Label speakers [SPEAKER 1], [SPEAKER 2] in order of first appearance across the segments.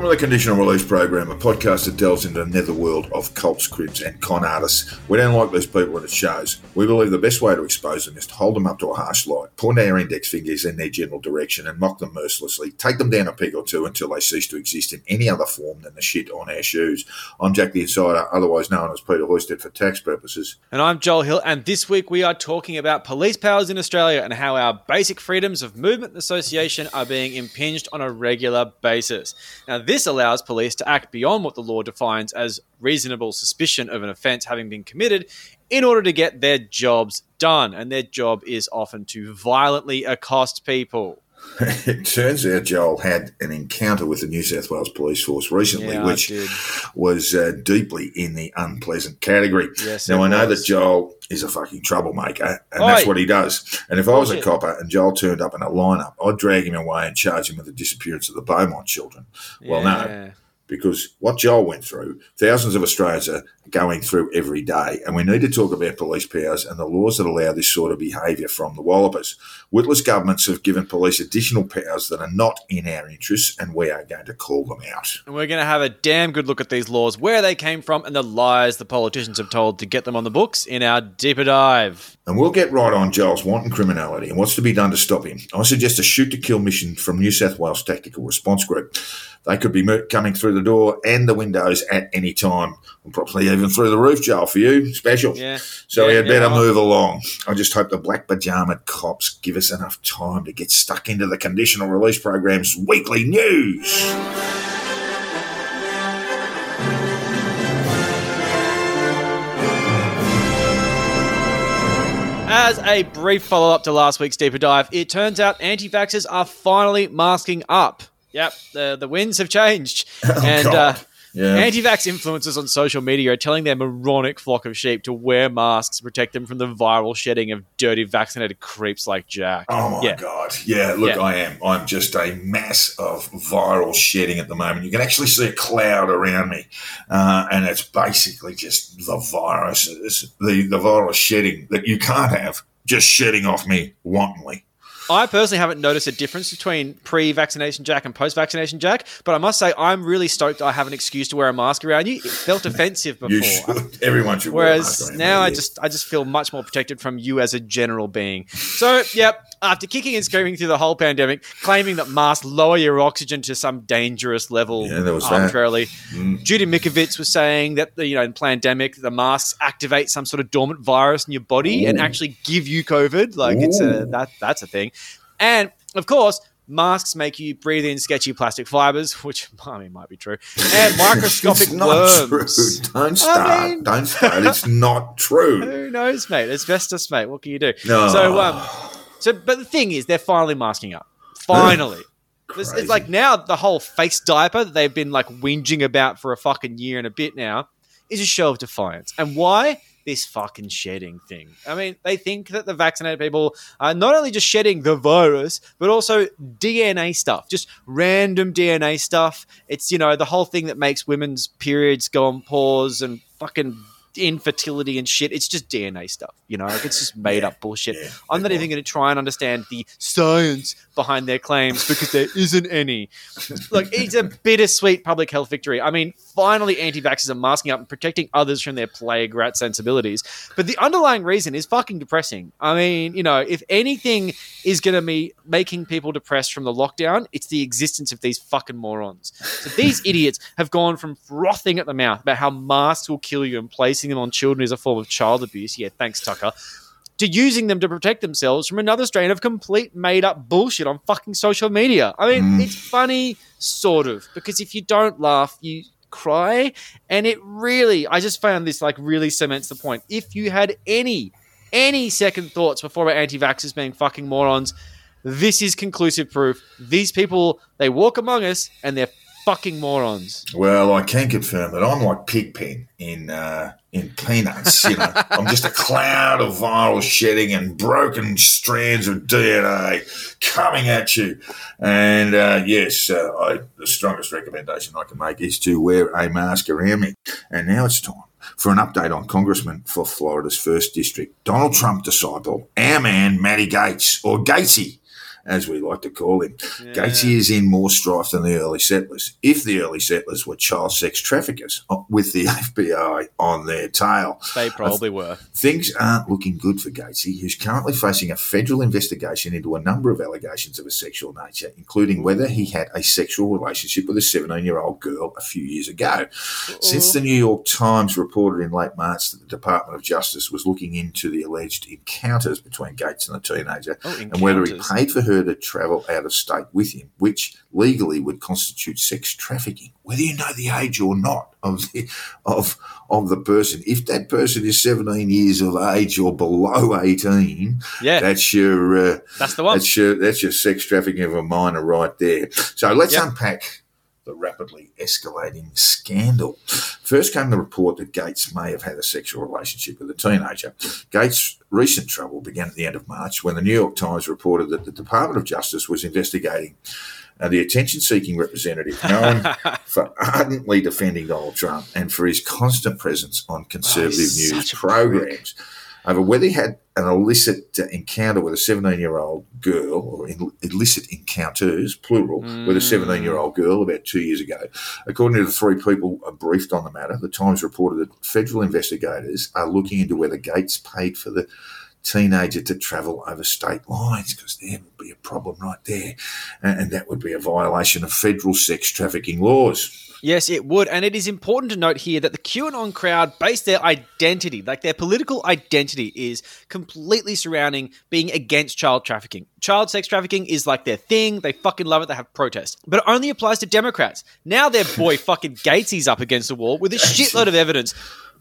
[SPEAKER 1] Welcome to the Conditional Release Program, a podcast that delves into the netherworld of cults, cribs, and con artists. We don't like these people and it shows. We believe the best way to expose them is to hold them up to a harsh light, point our index fingers in their general direction, and mock them mercilessly. Take them down a peg or two until they cease to exist in any other form than the shit on our shoes. I'm Jack the Insider, otherwise known as Peter Hoysted for tax purposes.
[SPEAKER 2] And I'm Joel Hill, and this week we are talking about police powers in Australia and how our basic freedoms of movement and association are being impinged on a regular basis. Now, this allows police to act beyond what the law defines as reasonable suspicion of an offence having been committed in order to get their jobs done. And their job is often to violently accost people.
[SPEAKER 1] It turns out Joel had an encounter with the New South Wales Police Force recently,
[SPEAKER 2] Yeah,
[SPEAKER 1] which was uh, deeply in the unpleasant category.
[SPEAKER 2] Yes,
[SPEAKER 1] now, I know
[SPEAKER 2] was.
[SPEAKER 1] that Joel is a fucking troublemaker, and
[SPEAKER 2] Oi.
[SPEAKER 1] that's what he does. And if I was a copper and Joel turned up in a lineup, I'd drag him away and charge him with the disappearance of the Beaumont children. Well, no,
[SPEAKER 2] Yeah.
[SPEAKER 1] Because what Joel went through, thousands of Australians are going through every day. And we need to talk about police powers and the laws that allow this sort of behaviour from the Wallopers. Witless governments have given police additional powers that are not in our interests, and we are going to call them out.
[SPEAKER 2] And we're going to have a damn good look at these laws, where they came from, and the lies the politicians have told to get them on the books in our deeper dive.
[SPEAKER 1] And we'll get right on Joel's wanton criminality and what's to be done to stop him. I suggest a shoot to kill mission from New South Wales Tactical Response Group. They could be coming through the door and the windows at any time, and probably even through the roof, Joel, for you. Special.
[SPEAKER 2] Yeah.
[SPEAKER 1] So
[SPEAKER 2] Yeah,
[SPEAKER 1] we had better
[SPEAKER 2] well-
[SPEAKER 1] move along. I just hope the black pajama cops give us enough time to get stuck into the conditional release program's weekly news.
[SPEAKER 2] As a brief follow up to last week's deeper dive, it turns out anti vaxxers are finally masking up. Yep, the, the winds have changed. and uh,
[SPEAKER 1] Oh. Yeah.
[SPEAKER 2] anti vax influencers on social media are telling their moronic flock of sheep to wear masks to protect them from the viral shedding of dirty vaccinated creeps like Jack.
[SPEAKER 1] Oh my
[SPEAKER 2] Yeah.
[SPEAKER 1] god! Yeah, look,
[SPEAKER 2] Yeah.
[SPEAKER 1] I am. I'm just a mass of viral shedding at the moment. You can actually see a cloud around me, uh, and it's basically just the virus, it's the the virus shedding that you can't have, just shedding off me wantonly.
[SPEAKER 2] I personally haven't noticed a difference between pre-vaccination Jack and post-vaccination Jack, but I must say I'm really stoked I have an excuse to wear a mask around you. It felt offensive before.
[SPEAKER 1] Should. Everyone should. wear a mask
[SPEAKER 2] Whereas now I just I just feel much more protected from you as a general being. So yep, after kicking and screaming through the whole pandemic, claiming that masks lower your oxygen to some dangerous level
[SPEAKER 1] Yeah, there was that.
[SPEAKER 2] arbitrarily,
[SPEAKER 1] Mm.
[SPEAKER 2] Judy Mikovits was saying that the, you know in pandemic the masks activate some sort of dormant virus in your body and actually give you COVID. Like it's a that that's a thing, and of course. Masks make you breathe in sketchy plastic fibers, which I mean might be true, and microscopic
[SPEAKER 1] it's not
[SPEAKER 2] worms.
[SPEAKER 1] true. Don't start.
[SPEAKER 2] mean-
[SPEAKER 1] Don't start. It's not true.
[SPEAKER 2] Who knows, mate? Asbestos, mate. What can you do?
[SPEAKER 1] No.
[SPEAKER 2] So, um, so, but the thing is, they're finally masking up. Finally. It's like now the whole face diaper that they've been like whinging about for a fucking year and a bit now is a show of defiance. And why? This fucking shedding thing. I mean, they think that the vaccinated people are not only just shedding the virus, but also DNA stuff, just random DNA stuff. It's, you know, the whole thing that makes women's periods go on pause and fucking infertility and shit. It's just DNA stuff, you know, like it's just made
[SPEAKER 1] Yeah,
[SPEAKER 2] up bullshit.
[SPEAKER 1] yeah,
[SPEAKER 2] I'm not even going to try and understand the science behind their claims because there isn't any. Look, it's a bittersweet public health victory. I mean, finally, anti vaxxers are masking up and protecting others from their plague rat sensibilities. But the underlying reason is fucking depressing. I mean, you know, if anything is going to be making people depressed from the lockdown, it's the existence of these fucking morons. So these idiots have gone from frothing at the mouth about how masks will kill you and placing them on children is a form of child abuse. Yeah, thanks, Tucker to using them to protect themselves from another strain of complete made up bullshit on fucking social media. I mean,
[SPEAKER 1] Mm.
[SPEAKER 2] it's funny, sort of, because if you don't laugh, you cry. And it really, I just found this like really cements the point. If you had any, any second thoughts before about anti vaxxers being fucking morons, this is conclusive proof. These people, they walk among us and they're fucking morons.
[SPEAKER 1] Well, I can confirm that I'm like Pigpen in uh, in Peanuts. You know, I'm just a cloud of viral shedding and broken strands of DNA coming at you. And uh, yes, uh, I, the strongest recommendation I can make is to wear a mask around me. And now it's time for an update on Congressman for Florida's first district, Donald Trump disciple, our man Matty Gaetz or Gatesy. As we like to call him.
[SPEAKER 2] Yeah.
[SPEAKER 1] Gatesy is in more strife than the early settlers. If the early settlers were child sex traffickers uh, with the FBI on their tail,
[SPEAKER 2] They probably were.
[SPEAKER 1] things aren't looking good for Gatesy, who's currently facing a federal investigation into a number of allegations of a sexual nature, including whether he had a sexual relationship with a 17 year old girl a few years ago. Since the New York Times reported in late March that the Department of Justice was looking into the alleged encounters between Gaetz and the teenager
[SPEAKER 2] Oh,
[SPEAKER 1] and whether he paid for her to travel out of state with him, which legally would constitute sex trafficking, whether you know the age or not of the, of of the person. If that person is 17 years of age or below 18,
[SPEAKER 2] Yeah,
[SPEAKER 1] that's your uh,
[SPEAKER 2] that's the one.
[SPEAKER 1] that's your that's your sex trafficking of a minor right there. So let's
[SPEAKER 2] Yep.
[SPEAKER 1] unpack the rapidly escalating scandal. First came the report that Gaetz may have had a sexual relationship with a teenager. Gaetz' recent trouble began at the end of March when the New York Times reported that the Department of Justice was investigating uh, the attention-seeking representative known for ardently defending Donald Trump and for his constant presence on conservative
[SPEAKER 2] Oh,
[SPEAKER 1] news programs over whether he had an illicit uh, encounter with a 17 year old girl, or illicit encounters, plural, with a 17 year old girl about two years ago. According to the three people uh, briefed on the matter, the Times reported that federal investigators are looking into whether Gaetz paid for the teenager to travel over state lines because there would be a problem right there. And, and that would be a violation of federal sex trafficking laws.
[SPEAKER 2] Yes, it would. And it is important to note here that the QAnon crowd base their identity, like their political identity, is completely surrounding being against child trafficking. Child sex trafficking is like their thing. They fucking love it. They have protests. But it only applies to Democrats. Now their boy fucking Gatesy's up against the wall with a shitload of evidence,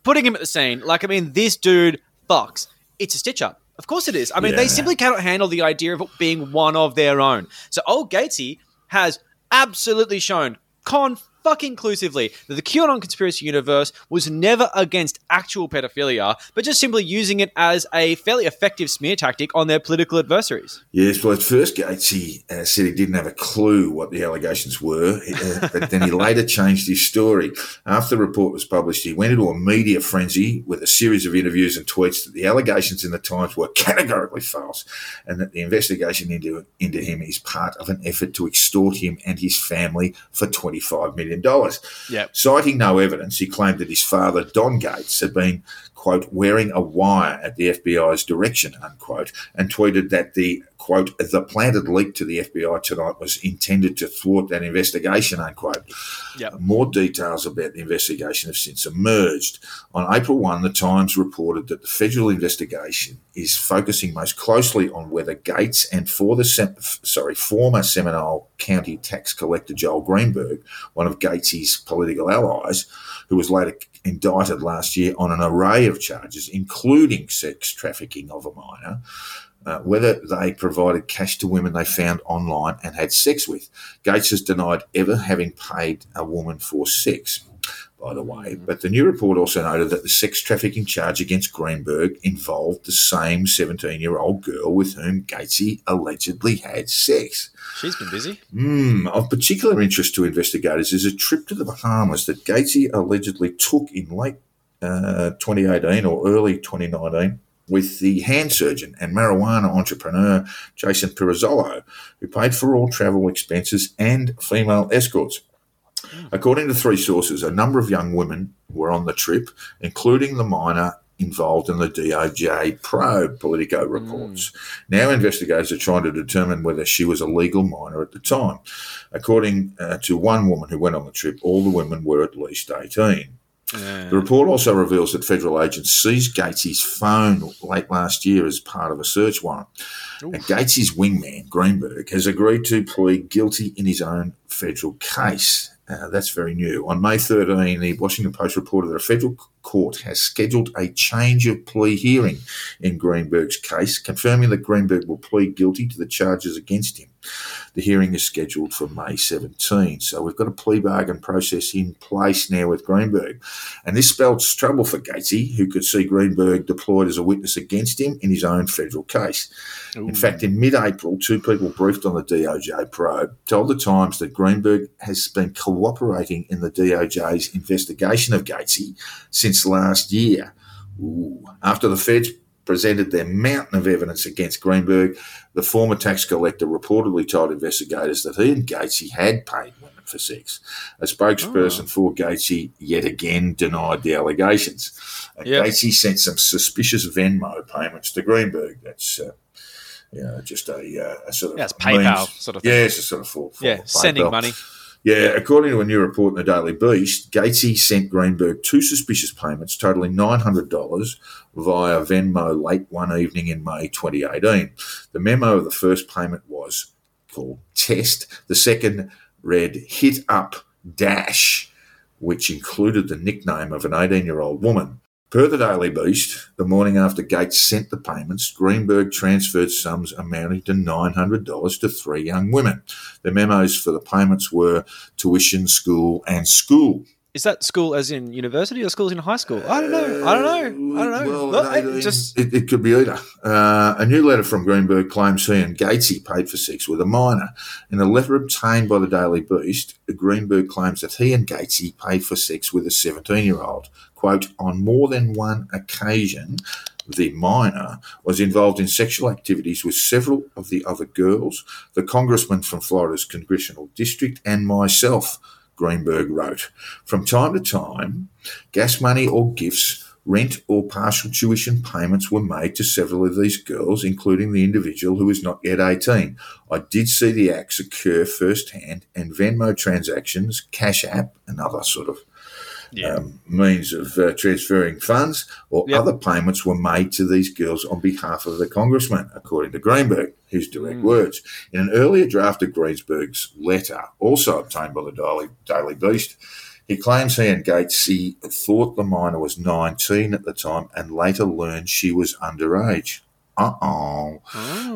[SPEAKER 2] putting him at the scene. Like, I mean, this dude fucks. It's a stitch up. Of course it is. I mean, they simply cannot handle the idea of it being one of their own. So old Gatesy has absolutely shown con fucking inclusively that the QAnon conspiracy universe was never against actual pedophilia, but just simply using it as a fairly effective smear tactic on their political adversaries.
[SPEAKER 1] Yes, well, at first Gaetz uh, said he didn't have a clue what the allegations were, uh, but then he later changed his story. After the report was published, he went into a media frenzy with a series of interviews and tweets that the allegations in the Times were categorically false and that the investigation into, into him is part of an effort to extort him and his family for $25 million.
[SPEAKER 2] Yep.
[SPEAKER 1] Citing no evidence, he claimed that his father, Don Gaetz, had been, quote, wearing a wire at the FBI's direction, unquote, and tweeted that the, quote, the planted leak to the FBI tonight was intended to thwart that investigation, unquote.
[SPEAKER 2] Yep.
[SPEAKER 1] More details about the investigation have since emerged. On April 1, the Times reported that the federal investigation is focusing most closely on whether Gaetz and for the Sem- sorry, former Seminole County tax collector Joel Greenberg, one of Gaetz's political allies, who was later indicted last year on an array of charges, including sex trafficking of a minor, uh, whether they provided cash to women they found online and had sex with. Gaetz has denied ever having paid a woman for sex, by the way. But the new report also noted that the sex trafficking charge against Greenberg involved the same 17 year old girl with whom Gatesy allegedly had sex.
[SPEAKER 2] She's been busy.
[SPEAKER 1] Hmm, of particular interest to investigators is a trip to the Bahamas that Gatesy allegedly took in late uh, 2018 or early 2019 with the hand surgeon and marijuana entrepreneur Jason Pirozzolo, who paid for all travel expenses and female escorts. According to three sources, a number of young women were on the trip, including the minor involved in the DOJ probe, Politico reports. Now investigators are trying to determine whether she was a legal minor at the time. According uh, to one woman who went on the trip, all the women were at least 18. The report also reveals that federal agents seized Gatesy's phone late last year as part of a search warrant. And Gatesy's wingman, Greenberg, has agreed to plead guilty in his own federal case. Uh, that's very new. On May 13, the Washington Post reported that a federal court has scheduled a change of plea hearing in Greenberg's case, confirming that Greenberg will plead guilty to the charges against him. The hearing is scheduled for May 17. So we've got a plea bargain process in place now with Greenberg. And this spells trouble for Gatesy, who could see Greenberg deployed as a witness against him in his own federal case. In fact, in mid April, two people briefed on the DOJ probe told the Times that Greenberg has been cooperating in the DOJ's investigation of Gatesy since last year. Ooh. After the feds presented their mountain of evidence against Greenberg. The former tax collector reportedly told investigators that he and Gatesy had paid women for sex. A spokesperson
[SPEAKER 2] Oh.
[SPEAKER 1] for Gatesy yet again denied the allegations. And
[SPEAKER 2] Yeah.
[SPEAKER 1] Gatesy sent some suspicious Venmo payments to Greenberg. That's uh, you know, just a, uh, a sort of
[SPEAKER 2] Yeah, it's PayPal
[SPEAKER 1] means-
[SPEAKER 2] sort of thing.
[SPEAKER 1] Yeah, it's a sort of form. form
[SPEAKER 2] Yeah, sending
[SPEAKER 1] PayPal.
[SPEAKER 2] money.
[SPEAKER 1] Yeah, according to a new report in the Daily Beast, Gatesy sent Greenberg two suspicious payments totaling $900 via Venmo late one evening in May 2018. The memo of the first payment was called Test. The second read Hit Up Dash, which included the nickname of an 18 year old woman. Per the Daily Beast, the morning after Gaetz sent the payments, Greenberg transferred sums amounting to $900 to three young women. The memos for the payments were tuition, school, and school.
[SPEAKER 2] Is that school as in university or schools in high school? I don't know. I don't know. I don't know.
[SPEAKER 1] Well,
[SPEAKER 2] Look,
[SPEAKER 1] it,
[SPEAKER 2] just
[SPEAKER 1] it, it could be either. Uh, a new letter from Greenberg claims he and Gatesy paid for sex with a minor. In a letter obtained by the Daily Beast, Greenberg claims that he and Gatesy paid for sex with a 17 year old. Quote, on more than one occasion, the minor was involved in sexual activities with several of the other girls, the congressman from Florida's congressional district, and myself, Greenberg wrote. From time to time, gas money or gifts, rent or partial tuition payments were made to several of these girls, including the individual who is not yet 18. I did see the acts occur firsthand, and Venmo transactions, Cash App, another sort of
[SPEAKER 2] Yeah.
[SPEAKER 1] um, means of uh, transferring funds or
[SPEAKER 2] Yep.
[SPEAKER 1] other payments were made to these girls on behalf of the congressman, according to Greenberg, his direct
[SPEAKER 2] Mm.
[SPEAKER 1] words. In an earlier draft of Greensberg's letter, also obtained by the Daily, Daily Beast, he claims he and Gatesy thought the minor was 19 at the time and later learned she was underage. Uh. Oh.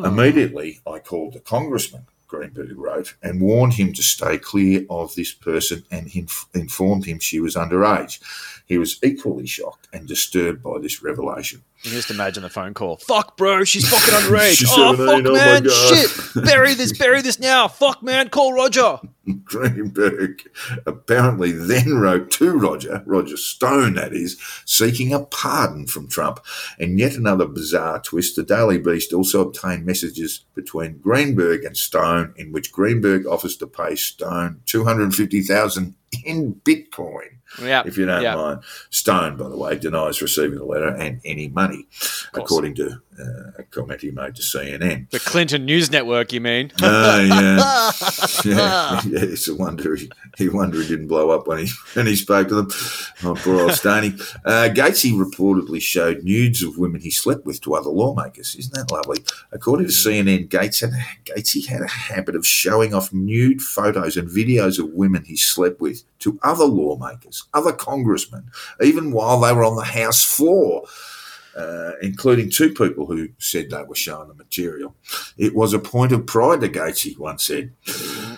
[SPEAKER 1] Immediately, I called the congressman, Greenberg wrote, and warned him to stay clear of this person and inf- informed him she was underage. He was equally shocked and disturbed by this revelation.
[SPEAKER 2] You can just imagine the phone call. Fuck, bro, she's fucking underage.
[SPEAKER 1] She's
[SPEAKER 2] oh,
[SPEAKER 1] 17,
[SPEAKER 2] fuck,
[SPEAKER 1] oh my
[SPEAKER 2] man,
[SPEAKER 1] God.
[SPEAKER 2] shit. Bury this, bury this now. Fuck, man, call Roger.
[SPEAKER 1] Greenberg apparently then wrote to Roger, Roger Stone that is, seeking a pardon from Trump. And yet another bizarre twist, the Daily Beast also obtained messages between Greenberg and Stone in which Greenberg offers to pay Stone 250,000 in Bitcoin.
[SPEAKER 2] Yeah.
[SPEAKER 1] If you don't
[SPEAKER 2] yeah.
[SPEAKER 1] mind. Stone, by the way, denies receiving the letter and any money, according to uh, a comment he made to CNN.
[SPEAKER 2] The Clinton News Network, you mean?
[SPEAKER 1] Oh, yeah. yeah, yeah, it's a wonder he, he wonder he didn't blow up when he when he spoke to them. Oh, poor old Stoney. Uh, Gatesy reportedly showed nudes of women he slept with to other lawmakers. Isn't that lovely? According to CNN, Gaetz had Gatesy had a habit of showing off nude photos and videos of women he slept with to other lawmakers, other congressmen, even while they were on the House floor. Uh, including two people who said they were showing the material. It was a point of pride to Gatesy, one said.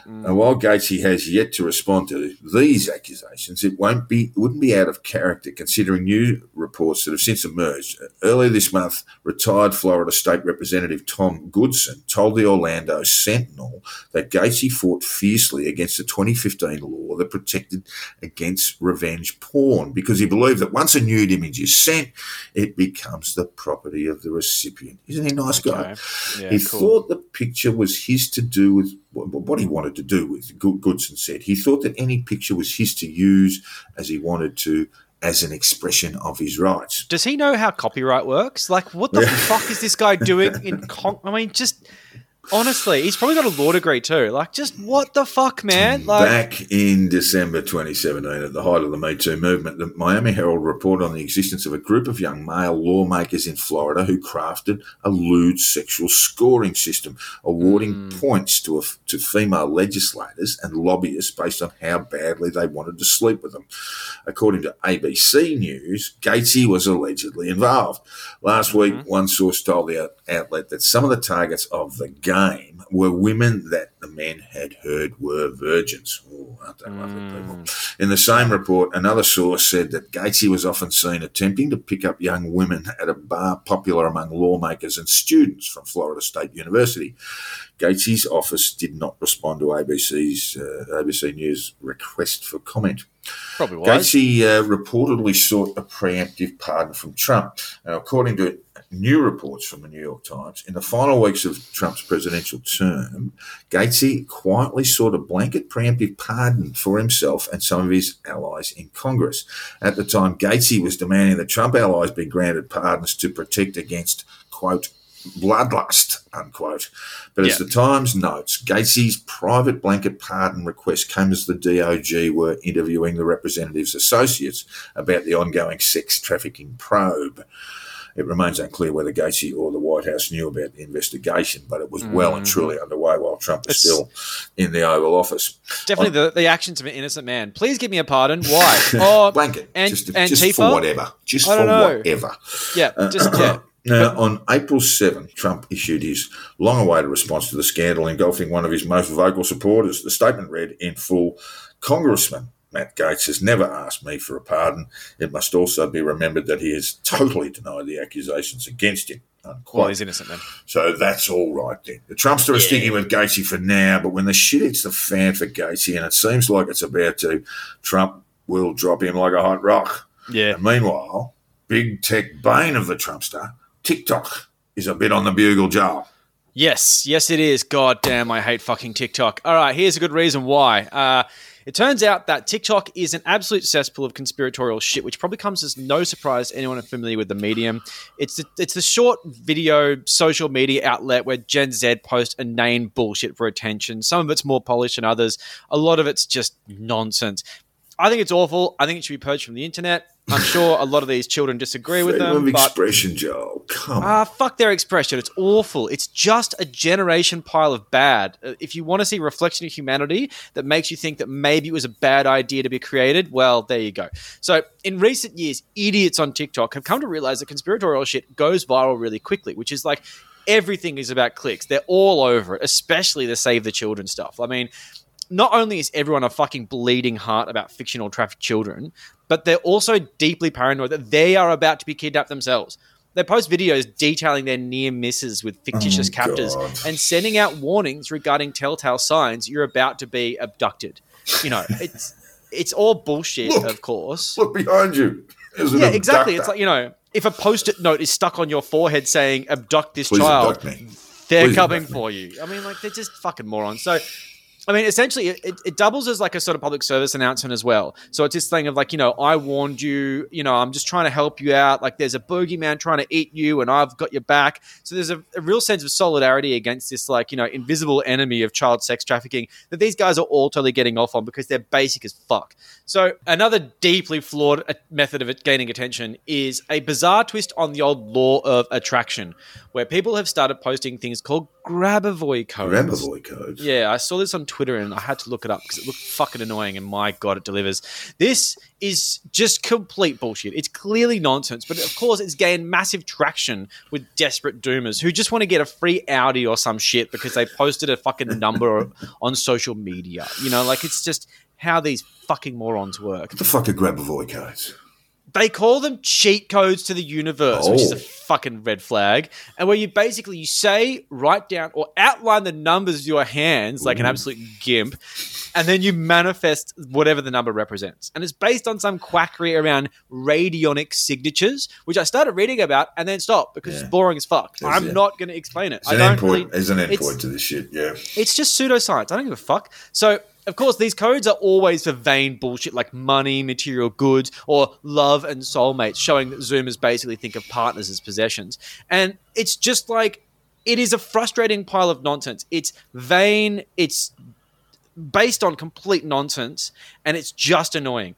[SPEAKER 1] Mm. And while Gatesy has yet to respond to these accusations, it won't be it wouldn't be out of character considering new reports that have since emerged. Earlier this month, retired Florida State Representative Tom Goodson told the Orlando Sentinel that Gatesy fought fiercely against the 2015 law that protected against revenge porn because he believed that once a nude image is sent, it becomes the property of the recipient. Isn't he a nice guy?
[SPEAKER 2] Yeah,
[SPEAKER 1] he
[SPEAKER 2] cool.
[SPEAKER 1] thought the picture was his to do with what what he wanted to do with. Goodson said he thought that any picture was his to use as he wanted to, as an expression of his rights.
[SPEAKER 2] Does he know how copyright works? Like, what the fuck is this guy doing in? Con- I mean, just honestly, he's probably got a law degree too. Like, just what the fuck, man? Like,
[SPEAKER 1] Back in December 2017, at the height of the Me Too movement, the Miami Herald reported on the existence of a group of young male lawmakers in Florida who crafted a lewd sexual scoring system, awarding
[SPEAKER 2] Mm.
[SPEAKER 1] points to, a, to female legislators and lobbyists based on how badly they wanted to sleep with them. According to ABC News, Gatesy was allegedly involved. Last week,
[SPEAKER 2] Mm-hmm.
[SPEAKER 1] one source told the outlet that some of the targets of the game were women that the men had heard were virgins. Oh, aren't they lovely people? In the same report, another source said that Gatesy was often seen attempting to pick up young women at a bar popular among lawmakers and students from Florida State University. Gatesy's office did not respond to ABC's uh, ABC News request for comment.
[SPEAKER 2] probably was.
[SPEAKER 1] Gatesy uh, reportedly sought a preemptive pardon from Trump. Now, according to New reports from the New York Times in the final weeks of Trump's presidential term, Gatesy quietly sought a blanket preemptive pardon for himself and some of his allies in Congress. At the time, Gatesy was demanding that Trump allies be granted pardons to protect against, quote, bloodlust, unquote. But as
[SPEAKER 2] Yeah.
[SPEAKER 1] the Times notes, Gatesy's private blanket pardon request came as the DOJ were interviewing the representative's associates about the ongoing sex trafficking probe. It remains unclear whether Gacy or the White House knew about the investigation, but it was well and
[SPEAKER 2] Mhm.
[SPEAKER 1] truly underway while Trump was
[SPEAKER 2] It's-
[SPEAKER 1] still in the Oval Office.
[SPEAKER 2] Definitely the, the actions of an innocent man. Please give me a pardon. Why? Oh,
[SPEAKER 1] Blanket,
[SPEAKER 2] and-
[SPEAKER 1] just, just
[SPEAKER 2] Antifa?
[SPEAKER 1] for whatever. Just
[SPEAKER 2] I
[SPEAKER 1] for
[SPEAKER 2] know.
[SPEAKER 1] whatever.
[SPEAKER 2] yeah, just yeah.
[SPEAKER 1] Now, on April 7, Trump issued his long awaited response to the scandal engulfing one of his most vocal supporters. The statement read in full Congressman Matt Gaetz has never asked me for a pardon. It must also be remembered that he has totally denied the accusations against him. Unquote.
[SPEAKER 2] Well, he's innocent then.
[SPEAKER 1] So that's all right then. The Trumpster are sticking with Gatesy for now, but when the shit hits the fan for Gatesy, and it seems like it's about to, Trump will drop him like a hot rock.
[SPEAKER 2] Yeah.
[SPEAKER 1] And meanwhile, big tech bane of the Trumpster, TikTok, is a bit on the bugle jar.
[SPEAKER 2] Yes, yes, it is. God damn, I hate fucking TikTok. All right, here's a good reason why. Uh, it turns out that TikTok is an absolute cesspool of conspiratorial shit, which probably comes as no surprise to anyone familiar with the medium. It's the, it's the short video social media outlet where Gen Z post inane bullshit for attention. Some of it's more polished than others. A lot of it's just nonsense. I think it's awful. I think it should be purged from the internet. I'm sure a lot of these children disagree with
[SPEAKER 1] Freedom
[SPEAKER 2] them,
[SPEAKER 1] of
[SPEAKER 2] but
[SPEAKER 1] expression, Joel. Come.
[SPEAKER 2] Ah, fuck their expression. It's awful. It's just a generation pile of bad. Uh, If you want to see reflection of humanity that makes you think that maybe it was a bad idea to be created, well, there you go. So, in recent years, idiots on TikTok have come to realize that conspiratorial shit goes viral really quickly, which is like everything is about clicks. They're all over it, especially the Save the Children stuff. I mean, not only is everyone a fucking bleeding heart about fictional trafficked children, but they're also deeply paranoid that they are about to be kidnapped themselves. They post videos detailing their near misses with fictitious
[SPEAKER 1] Oh,
[SPEAKER 2] captors
[SPEAKER 1] God.
[SPEAKER 2] and sending out warnings regarding telltale signs you're about to be abducted. You know, it's it's all bullshit,
[SPEAKER 1] Look.
[SPEAKER 2] of course.
[SPEAKER 1] Look behind you. There's
[SPEAKER 2] Yeah, exactly. It's like, you know, if a post-it note is stuck on your forehead saying abduct this
[SPEAKER 1] Please
[SPEAKER 2] child,
[SPEAKER 1] abduct
[SPEAKER 2] they're
[SPEAKER 1] Please
[SPEAKER 2] coming for you. I mean, like they're just fucking morons. So, I mean, essentially, it, it, doubles as like a sort of public service announcement as well. So it's this thing of like, you know, I warned you. You know, I'm just trying to help you out. Like, there's a boogeyman trying to eat you, and I've got your back. So there's a, a real sense of solidarity against this, like, you know, invisible enemy of child sex trafficking that these guys are all totally getting off on because they're basic as fuck. So another deeply flawed uh, method of gaining attention is a bizarre twist on the old law of attraction, where people have started posting things called Grabovoi codes.
[SPEAKER 1] Grabovoi.
[SPEAKER 2] Yeah, I saw this on Twitter and I had to look it up because it looked fucking annoying and my god, it delivers. This is just complete bullshit. It's clearly nonsense, but of course it's gained massive traction with desperate doomers who just want to get a free Audi or some shit because they posted a fucking number on social media. You know, like it's just how these fucking morons work.
[SPEAKER 1] What the fuck are Grabovoi codes?
[SPEAKER 2] They call them cheat codes to the universe, which is a
[SPEAKER 1] Oh.
[SPEAKER 2] fucking red flag. And where you basically you say, write down or outline the numbers with your hands like an absolute gimp, and then you manifest whatever the number represents. And it's based on some quackery around radionic signatures, which I started reading about and then stopped because
[SPEAKER 1] Yeah.
[SPEAKER 2] it's boring as fuck. I'm
[SPEAKER 1] a-
[SPEAKER 2] not going to explain it.
[SPEAKER 1] There's
[SPEAKER 2] I
[SPEAKER 1] an
[SPEAKER 2] don't
[SPEAKER 1] endpoint.
[SPEAKER 2] really,
[SPEAKER 1] There's an
[SPEAKER 2] it's-
[SPEAKER 1] endpoint to this shit. Yeah.
[SPEAKER 2] it's just pseudoscience. I don't give a fuck. So, of course, these codes are always for vain bullshit like money, material goods, or love and soulmates, showing that Zoomers basically think of partners as possessions. And it's just like, it is a frustrating pile of nonsense. It's vain, it's based on complete nonsense, and it's just annoying.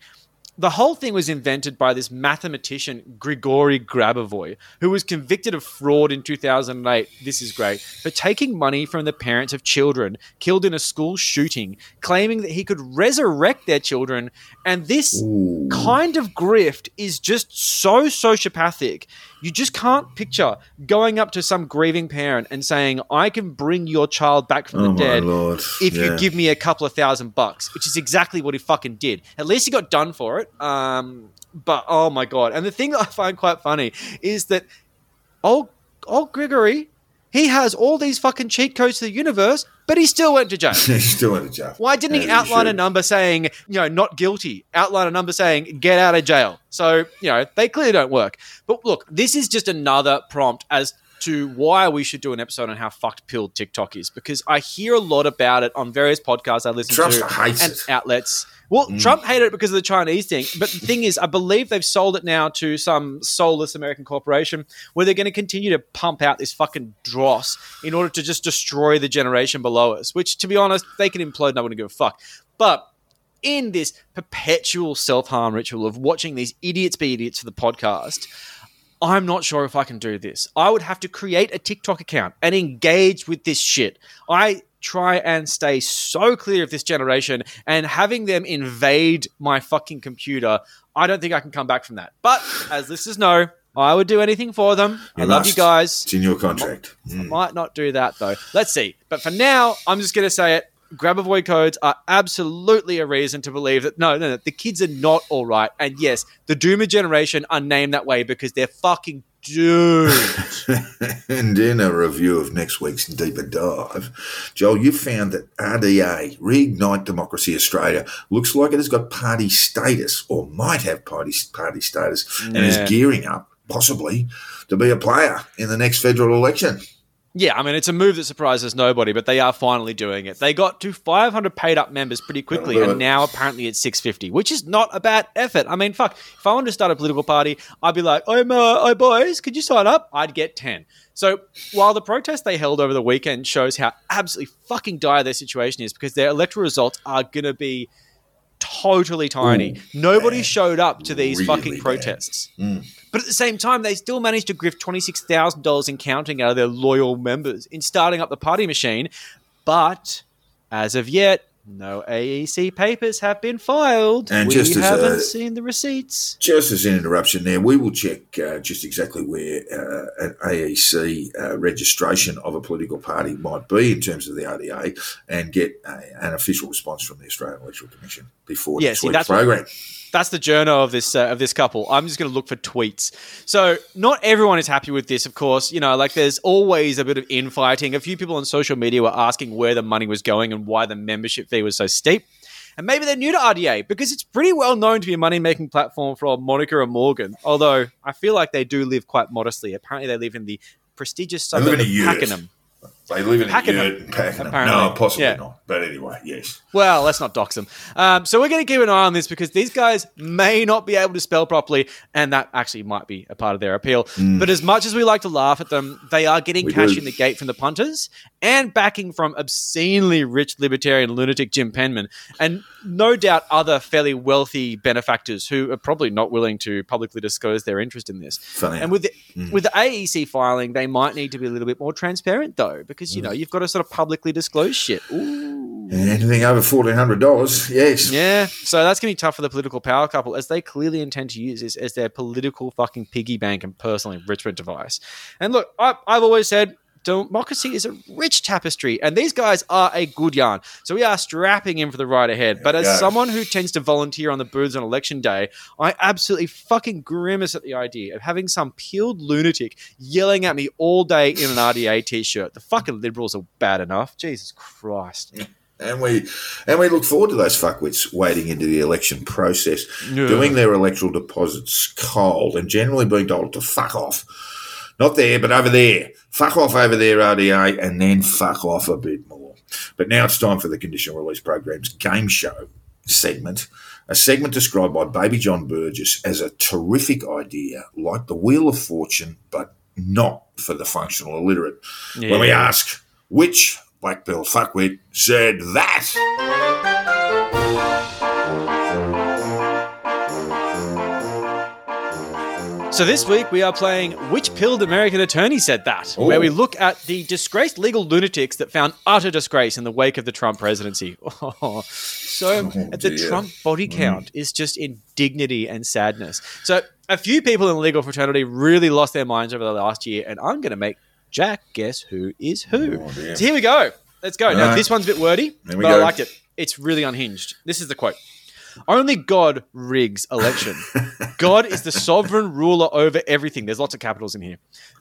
[SPEAKER 2] The whole thing was invented by this mathematician, Grigori Grabovoi, who was convicted of fraud in 2008. This is great. For taking money from the parents of children killed in a school shooting, claiming that he could resurrect their children. And this
[SPEAKER 1] Ooh.
[SPEAKER 2] kind of grift is just so sociopathic. You just can't picture going up to some grieving parent and saying, I can bring your child back from
[SPEAKER 1] Oh
[SPEAKER 2] the dead
[SPEAKER 1] lord.
[SPEAKER 2] if
[SPEAKER 1] Yeah.
[SPEAKER 2] you give me a couple of thousand bucks, which is exactly what he fucking did. At least he got done for it. Um, but oh my god! And the thing that I find quite funny is that old old Gregory He has all these fucking cheat codes to the universe, but he still went to jail.
[SPEAKER 1] He's still in a jail.
[SPEAKER 2] Why didn't he
[SPEAKER 1] As
[SPEAKER 2] outline a number saying, you know, not guilty? Outline a number saying, get out of jail. So, you know, they clearly don't work. But look, this is just another prompt as to why we should do an episode on how fucked pilled TikTok is because I hear a lot about it on various podcasts I listen
[SPEAKER 1] Trump
[SPEAKER 2] to and
[SPEAKER 1] it.
[SPEAKER 2] outlets. Well, mm. Trump hated it because of the Chinese thing, but the thing is, I believe they've sold it now to some soulless American corporation where they're going to continue to pump out this fucking dross in order to just destroy the generation below us. Which, to be honest, they can implode and I wouldn't give a fuck. But in this perpetual self harm ritual of watching these idiots be idiots for the podcast, I'm not sure if I can do this. I would have to create a TikTok account and engage with this shit. I try and stay so clear of this generation and having them invade my fucking computer, I don't think I can come back from that. But as listeners know, I would do anything for them. I
[SPEAKER 1] You
[SPEAKER 2] love you guys.
[SPEAKER 1] It's in your contract. Mm.
[SPEAKER 2] Might not do that though. Let's see. But for now, I'm just going to say it. Grabovoi codes are absolutely a reason to believe that no, no, no, the kids are not all right. And yes, the Doomer generation are named that way because they're fucking doomed.
[SPEAKER 1] and in a review of next week's Deeper Dive, Joel, you found that RDA, Reignite Democracy Australia, looks like it has got party status or might have party, party status and is gearing up, possibly, to be a player in the next federal election.
[SPEAKER 2] Yeah, I mean, it's a move that surprises nobody, but they are finally doing it. They got to 500 paid up members pretty quickly, and
[SPEAKER 1] it.
[SPEAKER 2] now apparently it's 650, which is not a bad effort. I mean, fuck, if I wanted to start a political party, I'd be like, I'm, uh, oh, boys, could you sign up? I'd get 10. So while the protest they held over the weekend shows how absolutely fucking dire their situation is, because their electoral results are going to be totally tiny.
[SPEAKER 1] Ooh,
[SPEAKER 2] Nobody
[SPEAKER 1] bad.
[SPEAKER 2] showed up to these
[SPEAKER 1] Really
[SPEAKER 2] fucking protests.
[SPEAKER 1] Mm.
[SPEAKER 2] But at the same time, they still managed to grift $26,000 in counting out of their loyal members in starting up the party machine. But as of yet, no AEC papers have been filed.
[SPEAKER 1] And
[SPEAKER 2] we
[SPEAKER 1] just as
[SPEAKER 2] haven't
[SPEAKER 1] a-
[SPEAKER 2] seen the receipts.
[SPEAKER 1] Just as an interruption there, we will check uh, just exactly where uh, an AEC uh, registration of a political party might be in terms of the RDA and get a, an official response from the Australian Electoral Commission before
[SPEAKER 2] Yeah,
[SPEAKER 1] next
[SPEAKER 2] see,
[SPEAKER 1] week's
[SPEAKER 2] that's what-
[SPEAKER 1] program.
[SPEAKER 2] That's the journal of this uh, of this couple. I'm just going to look for tweets. So not everyone is happy with this, of course. You know, like there's always a bit of infighting. A few people on social media were asking where the money was going and why the membership fee was so steep. And maybe they're new to RDA because it's pretty well known to be a money making platform for Monica and Morgan. Although I feel like they do live quite modestly. Apparently, they live in the prestigious suburb of. Pakenham.
[SPEAKER 1] They live in
[SPEAKER 2] Pakenham,
[SPEAKER 1] a yurt in Pakenham.
[SPEAKER 2] apparently.
[SPEAKER 1] No, possibly
[SPEAKER 2] Yeah.
[SPEAKER 1] not. But anyway, yes.
[SPEAKER 2] Well, let's not dox them. Um, so we're going to keep an eye on this because these guys may not be able to spell properly, and that actually might be a part of their appeal. But as much as we like to laugh at them, they are getting
[SPEAKER 1] We
[SPEAKER 2] cash
[SPEAKER 1] do.
[SPEAKER 2] in the gate from the punters and backing from obscenely rich libertarian lunatic Jim Penman, and no doubt other fairly wealthy benefactors who are probably not willing to publicly disclose their interest in this.
[SPEAKER 1] Funny.
[SPEAKER 2] And with the, with the AEC filing, they might need to be a little bit more transparent, though, because you know you've got to sort of publicly disclose shit. Ooh.
[SPEAKER 1] Anything over $1,400, yes.
[SPEAKER 2] Yeah, so that's going to be tough for the political power couple as they clearly intend to use this as their political fucking piggy bank and personal enrichment device. And look, I, I've always said democracy is a rich tapestry, and these guys are a good yarn. So we are strapping in for the ride ahead. But as
[SPEAKER 1] Yeah.
[SPEAKER 2] someone who tends to volunteer on the booths on election day, I absolutely fucking grimace at the idea of having some peeled lunatic yelling at me all day in an RDA t-shirt. The fucking liberals are bad enough. Jesus Christ.
[SPEAKER 1] And we and we look forward to those fuckwits wading into the election process,
[SPEAKER 2] Yeah.
[SPEAKER 1] doing their electoral deposits cold, and generally being told to fuck off. Not there, but over there. Fuck off over there, RDA, and then fuck off a bit more. But now it's time for the conditional release program's game show segment, a segment described by Baby John Burgess as a terrific idea, like the Wheel of Fortune, but not for the functional illiterate. When we ask which black belt fuckwit said that.
[SPEAKER 2] So this week we are playing Which Pilled American Attorney Said That, where we look at the disgraced legal lunatics that found utter disgrace in the wake of the Trump presidency. Oh, so the. Trump body count is just indignity and sadness. So a few people in the legal fraternity really lost their minds over the last year, and I'm going to make Jack guess who is who.
[SPEAKER 1] Oh,
[SPEAKER 2] so here we go. Let's go. Now
[SPEAKER 1] Alright.
[SPEAKER 2] this one's a bit wordy, but I liked it. It's really unhinged. This is the quote. Only God rigs election. God is the sovereign ruler over everything. There's lots of capitals in here.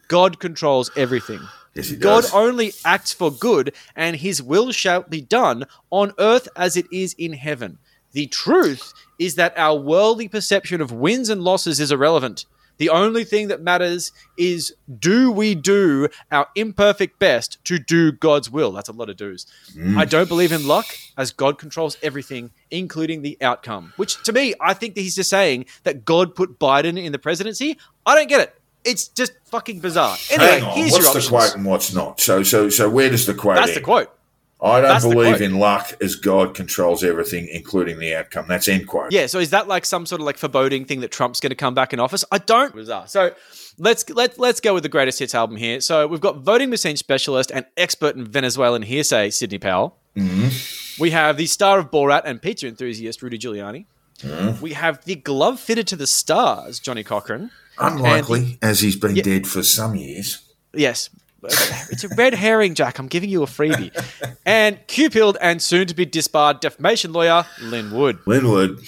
[SPEAKER 2] God controls everything.
[SPEAKER 1] Yes,
[SPEAKER 2] God
[SPEAKER 1] does.
[SPEAKER 2] only acts for good, and his will shall be done on earth as it is in heaven. The truth is that our worldly perception of wins and losses is irrelevant. The only thing that matters is do we do our imperfect best to do God's will? That's a lot of do's.
[SPEAKER 1] Mm.
[SPEAKER 2] I don't believe in luck, as God controls everything, including the outcome. Which, to me, I think that he's just saying that God put Biden in the presidency. I don't get it. It's just fucking bizarre. Anyway,
[SPEAKER 1] Hang on,
[SPEAKER 2] here's
[SPEAKER 1] what's
[SPEAKER 2] your
[SPEAKER 1] the quote and what's not? So, so, so, where does the quote?
[SPEAKER 2] That's the quote.
[SPEAKER 1] I don't
[SPEAKER 2] That's
[SPEAKER 1] believe in luck as God controls everything, including the outcome. That's end quote.
[SPEAKER 2] Yeah, so is that like some sort of like foreboding thing that Trump's going to come back in office? I don't. So let's let let's go with the greatest hits album here. So we've got voting machine specialist and expert in Venezuelan hearsay, Sidney Powell.
[SPEAKER 1] Mm-hmm.
[SPEAKER 2] We have the star of Borat and pizza enthusiast Rudy Giuliani.
[SPEAKER 1] Mm-hmm.
[SPEAKER 2] We have the glove fitted to the stars, Johnnie Cochran.
[SPEAKER 1] Unlikely, as he's been
[SPEAKER 2] Yeah.
[SPEAKER 1] dead for some years.
[SPEAKER 2] Yes. It's a red herring, Jack. I'm giving you a freebie. and Cupid and soon to be disbarred defamation lawyer, Lin Wood.
[SPEAKER 1] Lin Wood,